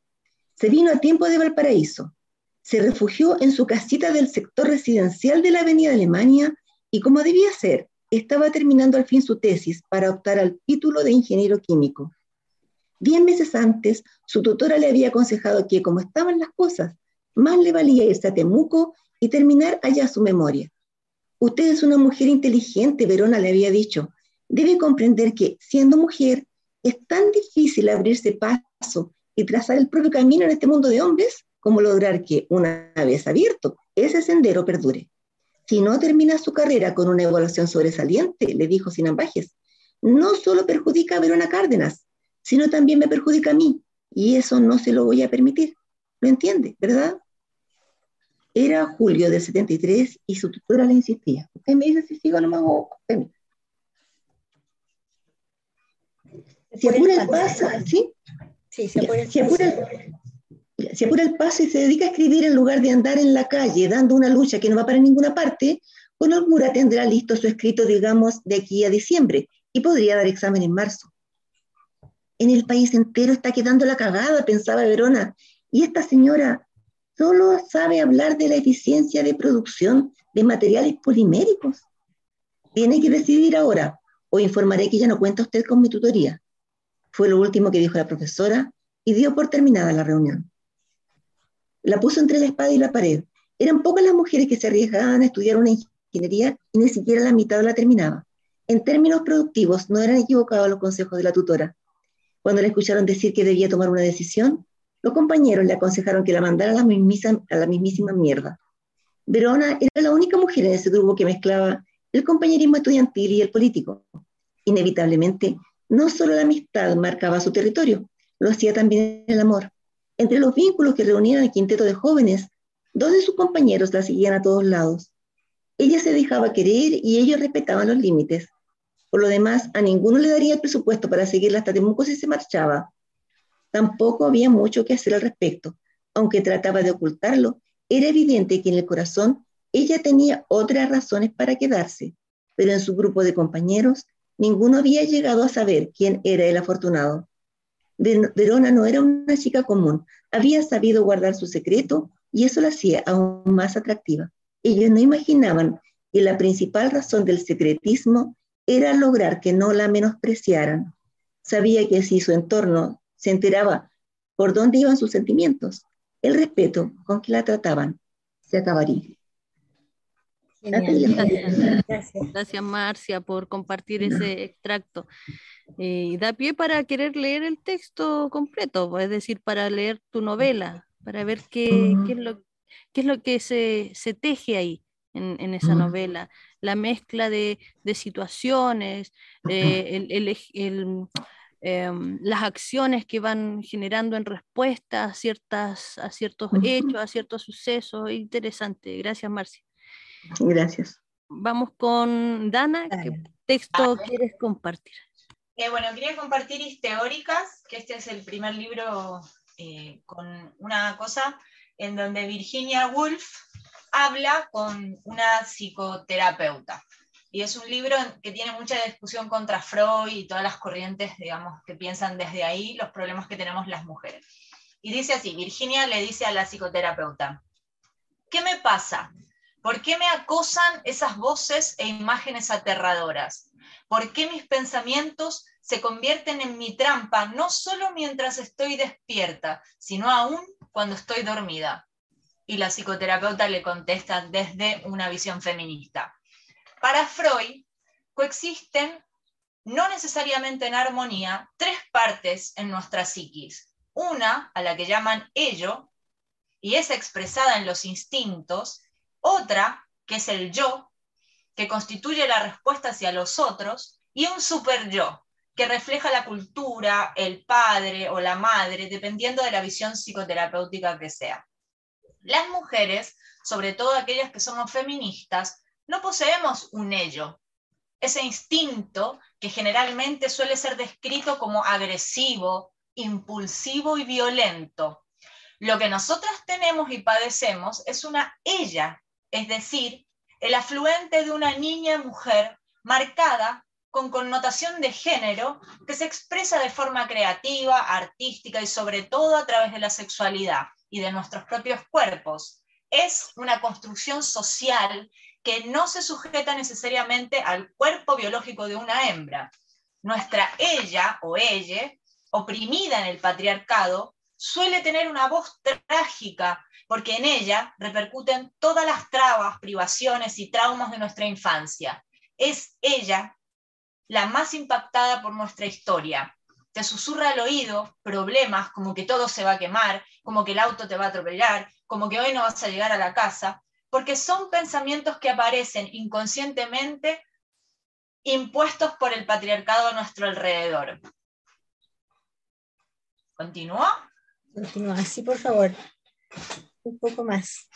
Se vino a tiempo de Valparaíso. Se refugió en su casita del sector residencial de la Avenida Alemania y como debía ser, estaba terminando al fin su tesis para optar al título de ingeniero químico. Diez meses antes, su tutora le había aconsejado que, como estaban las cosas, más le valía irse a Temuco y terminar allá su memoria. Usted es una mujer inteligente, Verona le había dicho. Debe comprender que, siendo mujer, es tan difícil abrirse paso y trazar el propio camino en este mundo de hombres como lograr que, una vez abierto, ese sendero perdure. Si no termina su carrera con una evaluación sobresaliente, le dijo sin ambajes, no solo perjudica a Verona Cárdenas, sino también me perjudica a mí, y eso no se lo voy a permitir. ¿Lo entiende, verdad? Era julio del 73 y su tutora le insistía. Usted me dice si sigo nomás o Si apura el paso, ¿sí? Sí, se apura el paso. Si apura el paso y se dedica a escribir en lugar de andar en la calle dando una lucha que no va para ninguna parte, con holgura tendrá listo su escrito, digamos, de aquí a diciembre y podría dar examen en marzo. En el país entero está quedando la cagada, pensaba Verona, y esta señora solo sabe hablar de la eficiencia de producción de materiales poliméricos. Tiene que decidir ahora, o informaré que ya no cuenta usted con mi tutoría. Fue lo último que dijo la profesora y dio por terminada la reunión. La puso entre la espada y la pared. Eran pocas las mujeres que se arriesgaban a estudiar una ingeniería y ni siquiera la mitad la terminaba. En términos productivos, no eran equivocados los consejos de la tutora. Cuando le escucharon decir que debía tomar una decisión, los compañeros le aconsejaron que la mandara a la, a la mismísima mierda. Verona era la única mujer en ese grupo que mezclaba el compañerismo estudiantil y el político. Inevitablemente, no solo la amistad marcaba su territorio, lo hacía también el amor. Entre los vínculos que reunían al quinteto de jóvenes, dos de sus compañeros la seguían a todos lados. Ella se dejaba querer y ellos respetaban los límites. Por lo demás, a ninguno le daría el presupuesto para seguirla hasta Temuco si se marchaba, Tampoco había mucho que hacer al respecto. Aunque trataba de ocultarlo, era evidente que en el corazón ella tenía otras razones para quedarse, pero en su grupo de compañeros ninguno había llegado a saber quién era el afortunado. Verona no era una chica común, había sabido guardar su secreto y eso la hacía aún más atractiva. Ellos no imaginaban que la principal razón del secretismo era lograr que no la menospreciaran. Sabía que si su entorno se enteraba por dónde iban sus sentimientos, el respeto con que la trataban se acabaría. Gracias. Gracias. Marcia, por compartir ese extracto. Eh, da pie para querer leer el texto completo, es decir, para leer tu novela, para ver qué, qué, es, lo, qué es lo que se, se teje ahí en, en esa novela. La mezcla de, de situaciones, eh, el, el, el Em, las acciones que van generando en respuesta a, ciertas, a ciertos hechos, a ciertos sucesos. Interesante. Gracias, Marcia. Gracias. Vamos con Dana. ¿Qué texto quieres compartir? Eh, bueno, quería compartir Teóricas, que este es el primer libro eh, con una cosa en donde Virginia Woolf habla con una psicoterapeuta. Y es un libro que tiene mucha discusión contra Freud y todas las corrientes, digamos, que piensan desde ahí los problemas que tenemos las mujeres. Y dice así, Virginia le dice a la psicoterapeuta, ¿qué me pasa? ¿Por qué me acosan esas voces e imágenes aterradoras? ¿Por qué mis pensamientos se convierten en mi trampa no solo mientras estoy despierta, sino aún cuando estoy dormida? Y la psicoterapeuta le contesta desde una visión feminista. Para Freud, coexisten, no necesariamente en armonía, tres partes en nuestra psiquis. Una, a la que llaman ello, y es expresada en los instintos. Otra, que es el yo, que constituye la respuesta hacia los otros. Y un super yo, que refleja la cultura, el padre o la madre, dependiendo de la visión psicoterapéutica que sea. Las mujeres, sobre todo aquellas que somos feministas, no poseemos un ello, ese instinto que generalmente suele ser descrito como agresivo, impulsivo y violento. Lo que nosotras tenemos y padecemos es una ella, es decir, el afluente de una niña mujer marcada con connotación de género que se expresa de forma creativa, artística y sobre todo a través de la sexualidad y de nuestros propios cuerpos. Es una construcción social que no se sujeta necesariamente al cuerpo biológico de una hembra. Nuestra ella o ella, oprimida en el patriarcado, suele tener una voz trágica, porque en ella repercuten todas las trabas, privaciones y traumas de nuestra infancia. Es ella la más impactada por nuestra historia. Te susurra al oído problemas como que todo se va a quemar, como que el auto te va a atropellar, como que hoy no vas a llegar a la casa, porque son pensamientos que aparecen inconscientemente impuestos por el patriarcado a nuestro alrededor. ¿Continúa? Continúa, sí, por favor. Un poco más.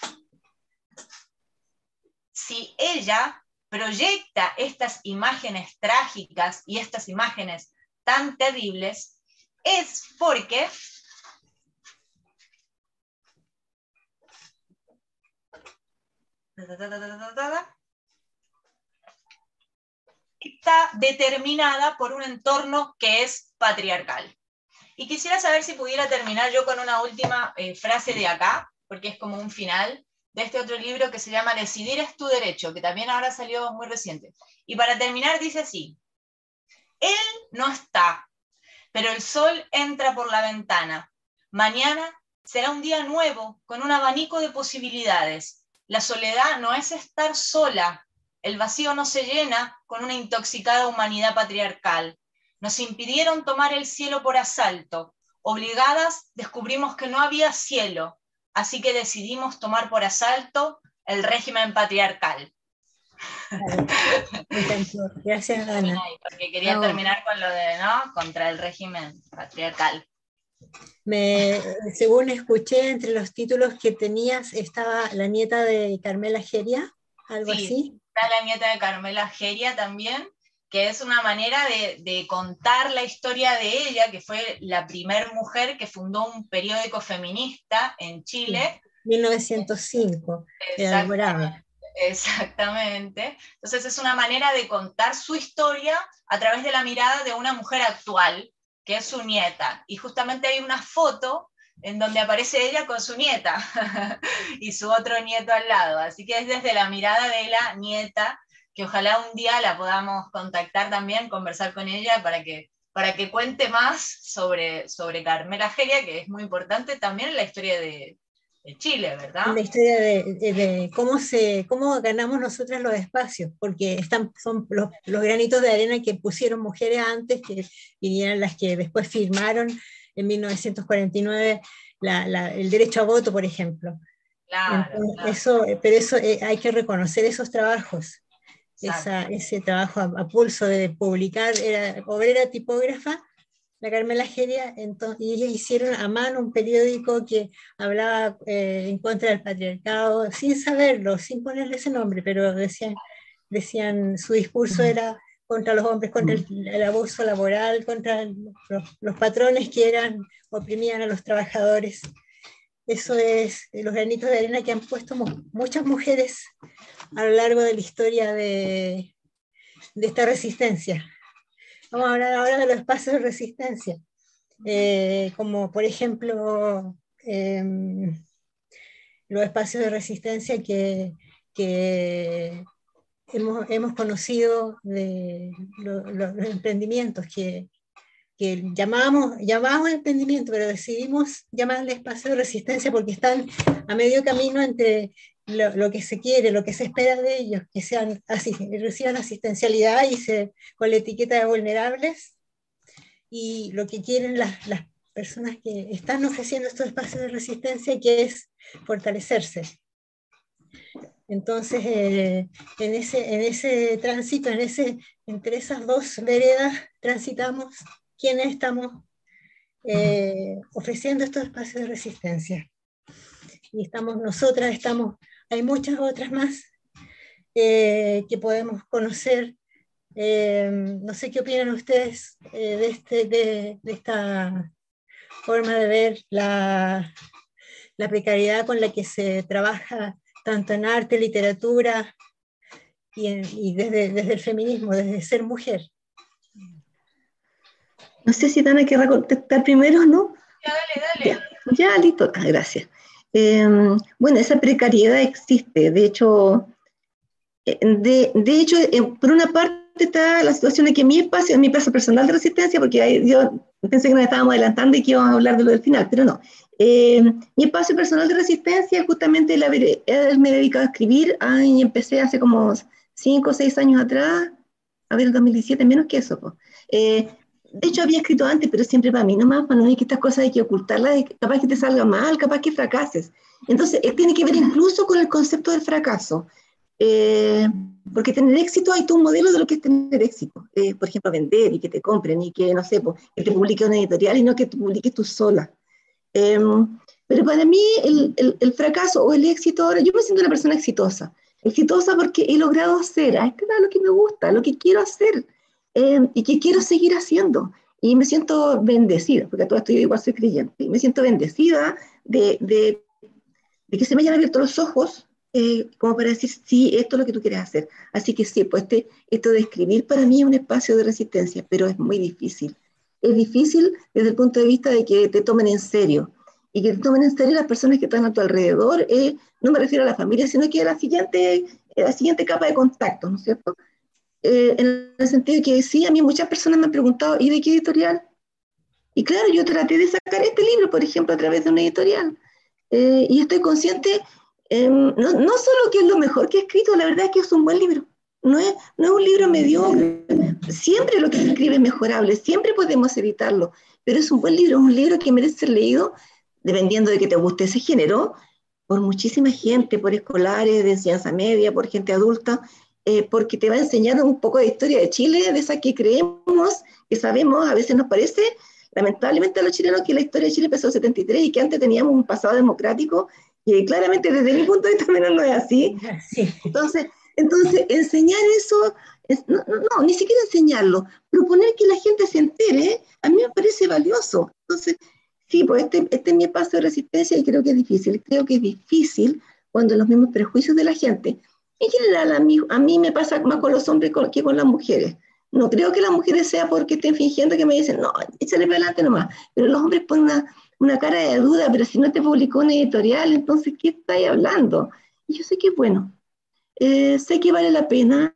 Si ella proyecta estas imágenes trágicas y estas imágenes tan terribles, es porque está determinada por un entorno que es patriarcal. Y quisiera saber si pudiera terminar yo con una última eh, frase de acá, porque es como un final de este otro libro que se llama Decidir es tu derecho, que también ahora salió muy reciente. Y para terminar dice así, Él no está, pero el sol entra por la ventana. Mañana será un día nuevo, con un abanico de posibilidades la soledad no es estar sola, el vacío no se llena con una intoxicada humanidad patriarcal. Nos impidieron tomar el cielo por asalto. Obligadas descubrimos que no había cielo, así que decidimos tomar por asalto el régimen patriarcal. (laughs) Gracias, Ana. Porque quería terminar con lo de, ¿no? Contra el régimen patriarcal. Me, según escuché, entre los títulos que tenías estaba la nieta de Carmela Geria, algo así. Está la nieta de Carmela Geria también, que es una manera de, contar la historia de ella, que fue la primer mujer que fundó un periódico feminista en Chile. 1905, Exactamente. Exactamente. Entonces es una manera de contar su historia a través de la mirada de una mujer actual, que es su nieta. Y justamente hay una foto en donde aparece ella con su nieta (laughs) y su otro nieto al lado. Así que es desde la mirada de la nieta que ojalá un día la podamos contactar también, conversar con ella para que, para que cuente más sobre, sobre Carmela Geria, que es muy importante también en la historia de, de Chile, ¿verdad? La historia de, cómo, se, cómo ganamos nosotras los espacios, porque están, son los, los, granitos de arena que pusieron mujeres antes, que vinieron las que después firmaron en 1949 la, la, el derecho a voto, por ejemplo. Claro, Eso, pero eso eh, hay que reconocer esos trabajos, esa, ese trabajo a, pulso de publicar, era obrera tipógrafa, la Carmela Geria, entonces, y ellos hicieron a mano un periódico que hablaba eh, en contra del patriarcado, sin saberlo, sin ponerle ese nombre, pero decían, decían su discurso era contra los hombres, contra el, abuso laboral, contra los, los, patrones que eran, oprimían a los trabajadores. Eso es los granitos de arena que han puesto muchas mujeres a lo largo de la historia de, de esta resistencia. Vamos a hablar ahora de los espacios de resistencia, eh, como por ejemplo em, los espacios de resistencia que, que hemos, hemos, conocido de los emprendimientos que, que llamábamos, llamábamos emprendimiento, pero decidimos llamarle espacio de resistencia porque están a medio camino entre lo, que se quiere, lo que se espera de ellos, que sean reciban asistencialidad y con la etiqueta de vulnerables, y lo que quieren las, las personas que están ofreciendo estos espacios de resistencia, que es fortalecerse. Entonces, eh, en, ese, en ese tránsito, en ese, entre esas dos veredas, transitamos quienes estamos eh, ofreciendo estos espacios de resistencia. Y estamos nosotras, estamos hay muchas otras más eh, que podemos conocer. Eh, no sé qué opinan ustedes eh, de, este, de, esta forma de ver la, la, precariedad con la que se trabaja tanto en arte, literatura y, y desde, desde, el feminismo, desde ser mujer. No sé si Dana querrá contestar primero, ¿no? Ya, dale, dale. Ya, listo. Ah, gracias. Em, bueno, esa precariedad existe. De hecho, eh, de, de hecho por una parte está la situación de que mi espacio, mi espacio personal de resistencia, porque yo pensé que nos estábamos adelantando y que íbamos a hablar de lo del final, pero no. Em, mi espacio personal de resistencia, justamente la, me he dedicado a escribir y empecé hace como 5 o 6 años atrás, a ver, el 2017, menos que eso. Pues. De hecho, había escrito antes, pero siempre para mí nomás, para no hay que estas cosas hay que ocultarlas, capaz que te salga mal, capaz que fracases. Entonces, tiene que ver incluso con el concepto del fracaso. Eh, porque tener éxito hay todo un modelo de lo que es tener éxito. Eh, por ejemplo, vender y que te compren y que, no sé, que te publique una editorial y no que tú publiques tú sola. Em, pero para mí el, el, fracaso o el éxito, ahora yo me siento una persona exitosa. Exitosa porque he logrado hacer, ah, esto es lo que me gusta, lo que quiero hacer. Em, y que quiero seguir haciendo. Y me siento bendecida, porque todo esto yo igual soy creyente, y me siento bendecida de, de, de que se me hayan abierto los ojos eh, como para decir, sí, esto es lo que tú quieres hacer. Así que sí, pues este, esto de escribir para mí es un espacio de resistencia, pero es muy difícil. Es difícil desde el punto de vista de que te tomen en serio. Y que te tomen en serio las personas que están a tu alrededor. Eh, no me refiero a la familia, sino que a la siguiente, la siguiente capa de contacto, ¿no es cierto? Eh, en el sentido que sí, a mí muchas personas me han preguntado, ¿y de qué editorial? Y claro, yo traté de sacar este libro, por ejemplo, a través de una editorial. Eh, y estoy consciente, em, no, no, solo que es lo mejor que he escrito, la verdad es que es un buen libro. No es, no es un libro mediocre. Siempre lo que se escribe es mejorable, siempre podemos evitarlo. Pero es un buen libro, es un libro que merece ser leído, dependiendo de que te guste ese género, por muchísima gente, por escolares de enseñanza media, por gente adulta, eh, porque te va a enseñar un poco de historia de Chile, de esa que creemos, que sabemos, a veces nos parece, lamentablemente a los chilenos, que la historia de Chile empezó en 73 y que antes teníamos un pasado democrático, y claramente desde mi punto de vista (laughs) no es así. Entonces, entonces enseñar eso, no, no, ni siquiera enseñarlo, proponer que la gente se entere, a mí me parece valioso. Entonces, sí, pues este, este es mi espacio de resistencia y creo que es difícil. Creo que es difícil cuando los mismos prejuicios de la gente en general, a mí, a mí me pasa más con los hombres que con las mujeres. No creo que las mujeres sea porque estén fingiendo que me dicen, no, échale para adelante nomás. Pero los hombres ponen una, cara de duda, pero si no te publicó una editorial, entonces, ¿qué estáis hablando? Y yo sé que es bueno. Eh, sé que vale la pena.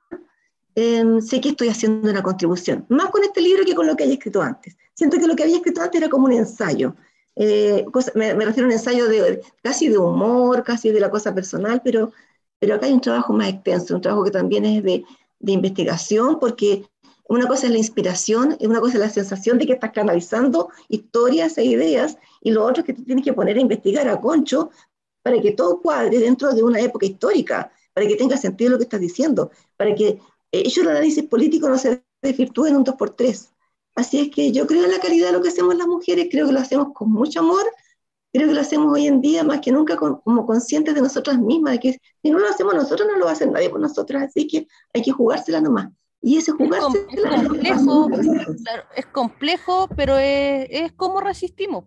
Em, sé que estoy haciendo una contribución. Más con este libro que con lo que había escrito antes. Siento que lo que había escrito antes era como un ensayo. Eh, me, refiero a un ensayo de, casi de humor, casi de la cosa personal, pero, pero acá hay un trabajo más extenso, un trabajo que también es de, de investigación, porque una cosa es la inspiración, una cosa es la sensación de que estás canalizando historias e ideas, y lo otro es que te tienes que poner a investigar a concho para que todo cuadre dentro de una época histórica, para que tenga sentido lo que estás diciendo, para que ellos el análisis político no se desvirtúe en un 2x3. Así es que yo creo en la calidad de lo que hacemos las mujeres, creo que lo hacemos con mucho amor, creo que lo hacemos hoy en día más que nunca como conscientes de nosotras mismas, de que si no lo hacemos nosotros, no lo va a hacer nadie por nosotras, así que hay que jugársela nomás. Y ese jugarse es, complejo, es complejo, pero es, es como resistimos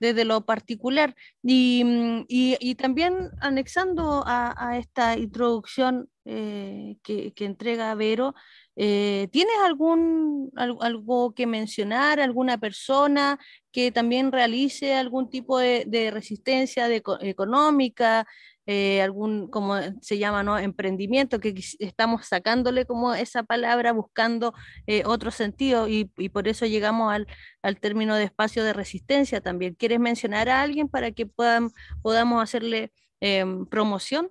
desde lo particular. Y, mm, y, y también anexando a, a esta introducción eh, que, que, entrega Vero, eh, ¿tienes algún algo que mencionar, alguna persona que también realice algún tipo de, resistencia económica, eh, algún, como se llama, ¿no? emprendimiento, que estamos sacándole como esa palabra, buscando eh, otro sentido y, y, por eso llegamos al, al, término de espacio de resistencia también. ¿Quieres mencionar a alguien para que puedan, podamos hacerle eh, promoción?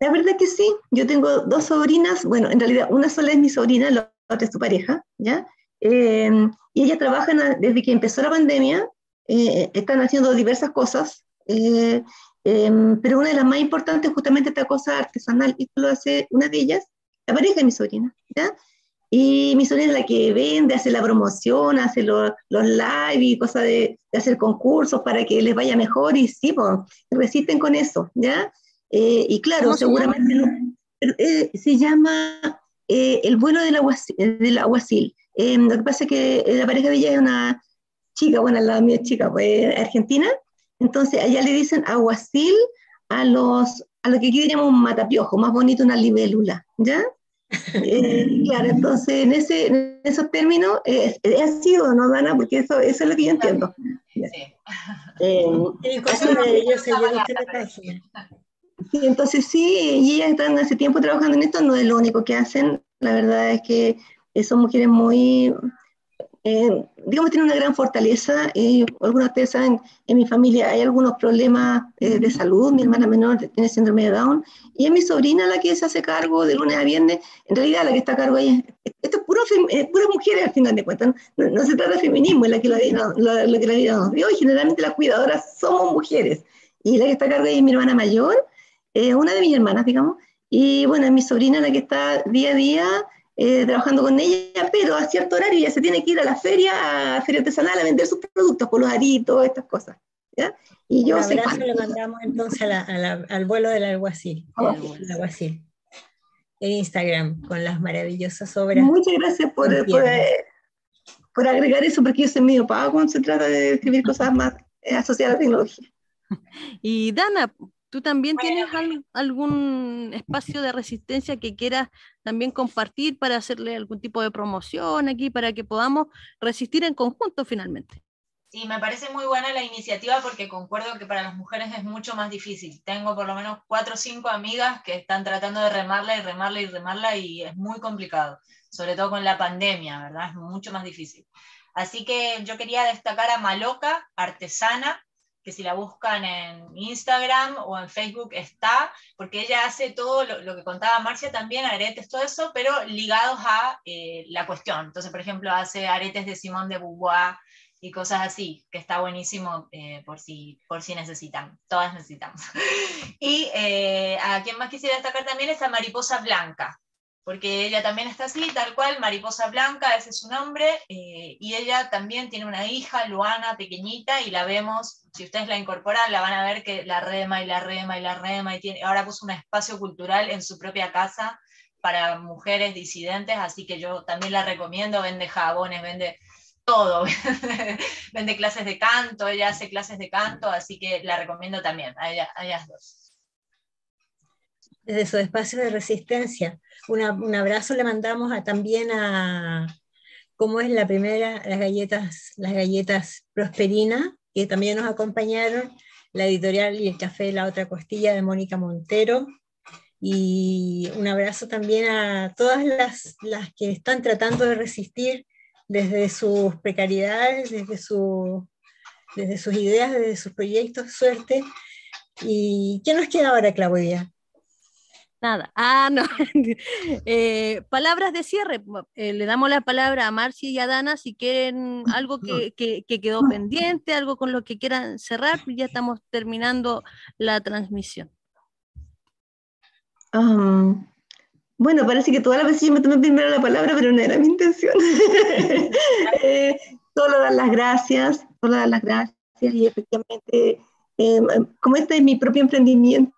La verdad que sí, yo tengo dos sobrinas, bueno, en realidad una sola es mi sobrina, la otra es su pareja, ¿ya? Em, y ella trabaja desde que empezó la pandemia, eh, están haciendo diversas cosas, eh, Em, pero una de las más importantes es justamente esta cosa artesanal, y lo hace una de ellas, la pareja de mi sobrina, ¿ya? Y mi sobrina es la que vende, hace la promoción, hace los live y cosas de, de, hacer concursos para que les vaya mejor, y sí, pues, resisten con eso, ¿ya? Eh, y claro, seguramente se, eh, se llama eh, El vuelo del, aguacil. Del aguacil. Lo que pasa es que la pareja de ella es una chica, bueno, la mía chica, pues argentina, entonces, allá le dicen aguacil a, los, a lo que aquí diríamos un matapiojo, más bonito una libélula, ¿ya? (laughs) Eh, claro, entonces en, ese, en esos términos eh, ha sido, ¿no, Dana? Porque eso, eso es lo que yo entiendo. Sí. Eh, sí, entonces sí, y ellas están hace tiempo trabajando en esto, no es lo único que hacen, la verdad es que son mujeres muy eh, digamos, tiene una gran fortaleza. y algunos de ustedes saben, en mi familia hay algunos problemas eh, de salud. Mi hermana menor tiene síndrome de Down y es mi sobrina la que se hace cargo de lunes a viernes. En realidad, la que está a cargo es, esto es puro eh, puras mujeres al final de cuentas. No, se trata de feminismo, es la que la, que la vida nos dio y generalmente las cuidadoras somos mujeres. Y la que está a cargo ahí es mi hermana mayor, una de mis hermanas, digamos. Y bueno, es mi sobrina la que está día a día eh, trabajando con ella, pero a cierto horario ya se tiene que ir a la feria, a feria artesanal, a vender sus productos, por los aritos, estas cosas. ¿ya? Y yo Un abrazo le mandamos entonces al vuelo del alguacil, oh. el alguacil, en Instagram, con las maravillosas obras. Muchas gracias por, por, por, agregar eso, porque yo soy medio pago cuando se trata de escribir cosas más eh, asociadas a la tecnología. (laughs) Y Dana, ¿Tú también tienes algún espacio de resistencia que quieras también compartir para hacerle algún tipo de promoción aquí, para que podamos resistir en conjunto finalmente? Sí, me parece muy buena la iniciativa porque concuerdo que para las mujeres es mucho más difícil. Tengo por lo menos cuatro o cinco amigas que están tratando de remarla y remarla y remarla y es muy complicado, sobre todo con la pandemia, ¿verdad? Es mucho más difícil. Así que yo quería destacar a Maloca, artesana, que si la buscan en Instagram o en Facebook está, porque ella hace todo lo, que contaba Marcia también, aretes, todo eso, pero ligados a eh, la cuestión. Entonces, por ejemplo, hace aretes de Simón de Beauvoir y cosas así, que está buenísimo eh, por, si, por si necesitan, todas necesitamos. (laughs) y eh, a quien más quisiera destacar también es a Mariposa Blanca, porque ella también está así, tal cual, Mariposa Blanca, ese es su nombre, eh, y ella también tiene una hija, Luana, pequeñita, y la vemos, si ustedes la incorporan, la van a ver que la rema y la rema y la rema, y tiene, ahora puso un espacio cultural en su propia casa para mujeres disidentes, así que yo también la recomiendo, vende jabones, vende todo, (laughs) vende clases de canto, ella hace clases de canto, así que la recomiendo también, a, a ellas dos desde su espacio de resistencia. Un abrazo le mandamos a, también a, ¿cómo es la primera? Las galletas, las galletas Prosperina, que también nos acompañaron, la editorial y el café La Otra Costilla de Mónica Montero. Y un abrazo también a todas las, las que están tratando de resistir desde sus precariedades, desde su desde sus ideas, desde sus proyectos, suerte. ¿Y qué nos queda ahora, Claudia? Nada. Ah, no. (laughs) Eh, palabras de cierre. Eh, le damos la palabra a Marcia y a Dana si quieren algo que, quedó pendiente, algo con lo que quieran cerrar. Ya estamos terminando la transmisión. bueno, parece que todas las veces yo me tomé primero la palabra, pero no era mi intención. (laughs) eh, solo dar las gracias, solo dar las gracias y efectivamente, como este es mi propio emprendimiento,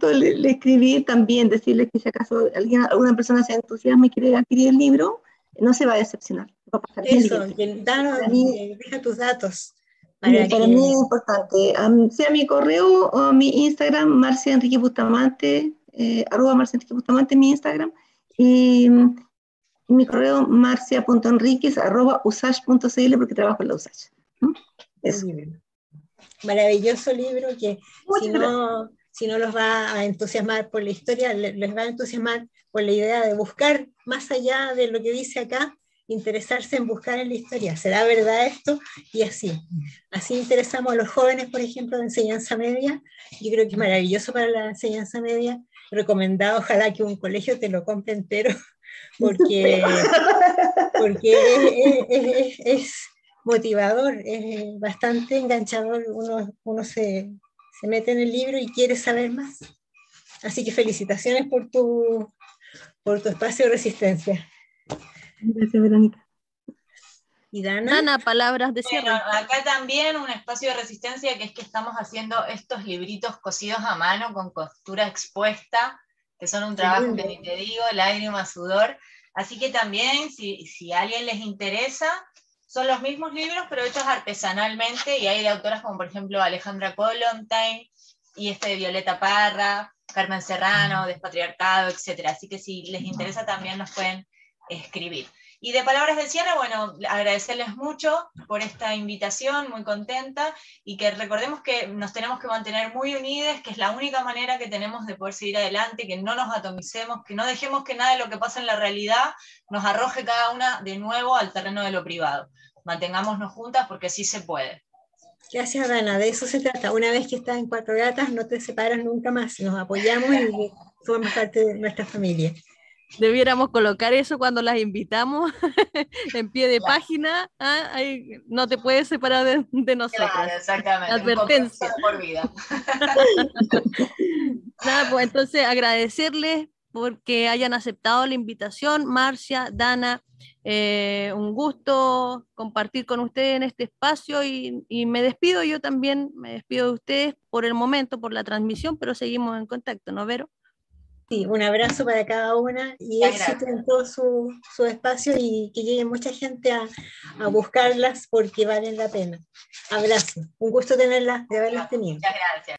le, escribí también, decirle que si acaso alguien, alguna persona se entusiasma y quiere adquirir el libro, no se va a decepcionar. Eso, danos, deja tus datos. Para, mí es importante. sea mi correo o mi Instagram, Marcia Enrique Bustamante, eh, arroba Marcia Enrique Bustamante, mi Instagram. Y, mi correo marcia.enriquez arroba usage.cl porque trabajo en la usage. Eso. Maravilloso libro que si no, si no los va a entusiasmar por la historia, les va a entusiasmar por la idea de buscar más allá de lo que dice acá, interesarse en buscar en la historia. ¿Será verdad esto? Y así. Así interesamos a los jóvenes, por ejemplo, de enseñanza media. Yo creo que es maravilloso para la enseñanza media. Recomendado, ojalá que un colegio te lo compre entero, (laughs) porque, (laughs) porque es, motivador, es bastante enganchador. Uno, uno se, se mete en el libro y quiere saber más. Así que felicitaciones por tu, por tu espacio de resistencia. Gracias, Verónica. ¿Y Dana? palabras de cierre. acá también un espacio de resistencia que es que estamos haciendo estos libritos cosidos a mano con costura expuesta, que son un trabajo que ni te digo, lágrima, sudor. Así que también, si, si a alguien les interesa, son los mismos libros, pero hechos artesanalmente, y hay de autoras como por ejemplo Alejandra Kollontain y este de Violeta Parra, Carmen Serrano, Despatriarcado, etc. Así que si les interesa también nos pueden escribir. Y de palabras de cierre, bueno, agradecerles mucho por esta invitación, muy contenta, y que recordemos que nos tenemos que mantener muy unidas, que es la única manera que tenemos de poder seguir adelante, que no nos atomicemos, que no dejemos que nada de lo que pasa en la realidad nos arroje cada una de nuevo al terreno de lo privado. Mantengámonos juntas porque sí se puede. Gracias, Dana. De eso se trata. Una vez que estás en Cuatro Gatas, no te separas nunca más. Nos apoyamos y (laughs) formamos parte de nuestra familia. Debiéramos colocar eso cuando las invitamos (laughs) en pie de página. ¿ah? no te puedes separar de, de nosotros. exactamente. Advertencia. Por vida. (laughs) Nada, pues entonces agradecerles porque hayan aceptado la invitación. Marcia, Dana, eh, un gusto compartir con ustedes en este espacio y, y, me despido yo también, me despido de ustedes por el momento, por la transmisión, pero seguimos en contacto, ¿no, Vero? Sí, un abrazo para cada una y éxito en todo su, su, espacio y que llegue mucha gente a, a, buscarlas porque valen la pena. Abrazo, un gusto tenerlas, de haberlas tenido. Muchas gracias.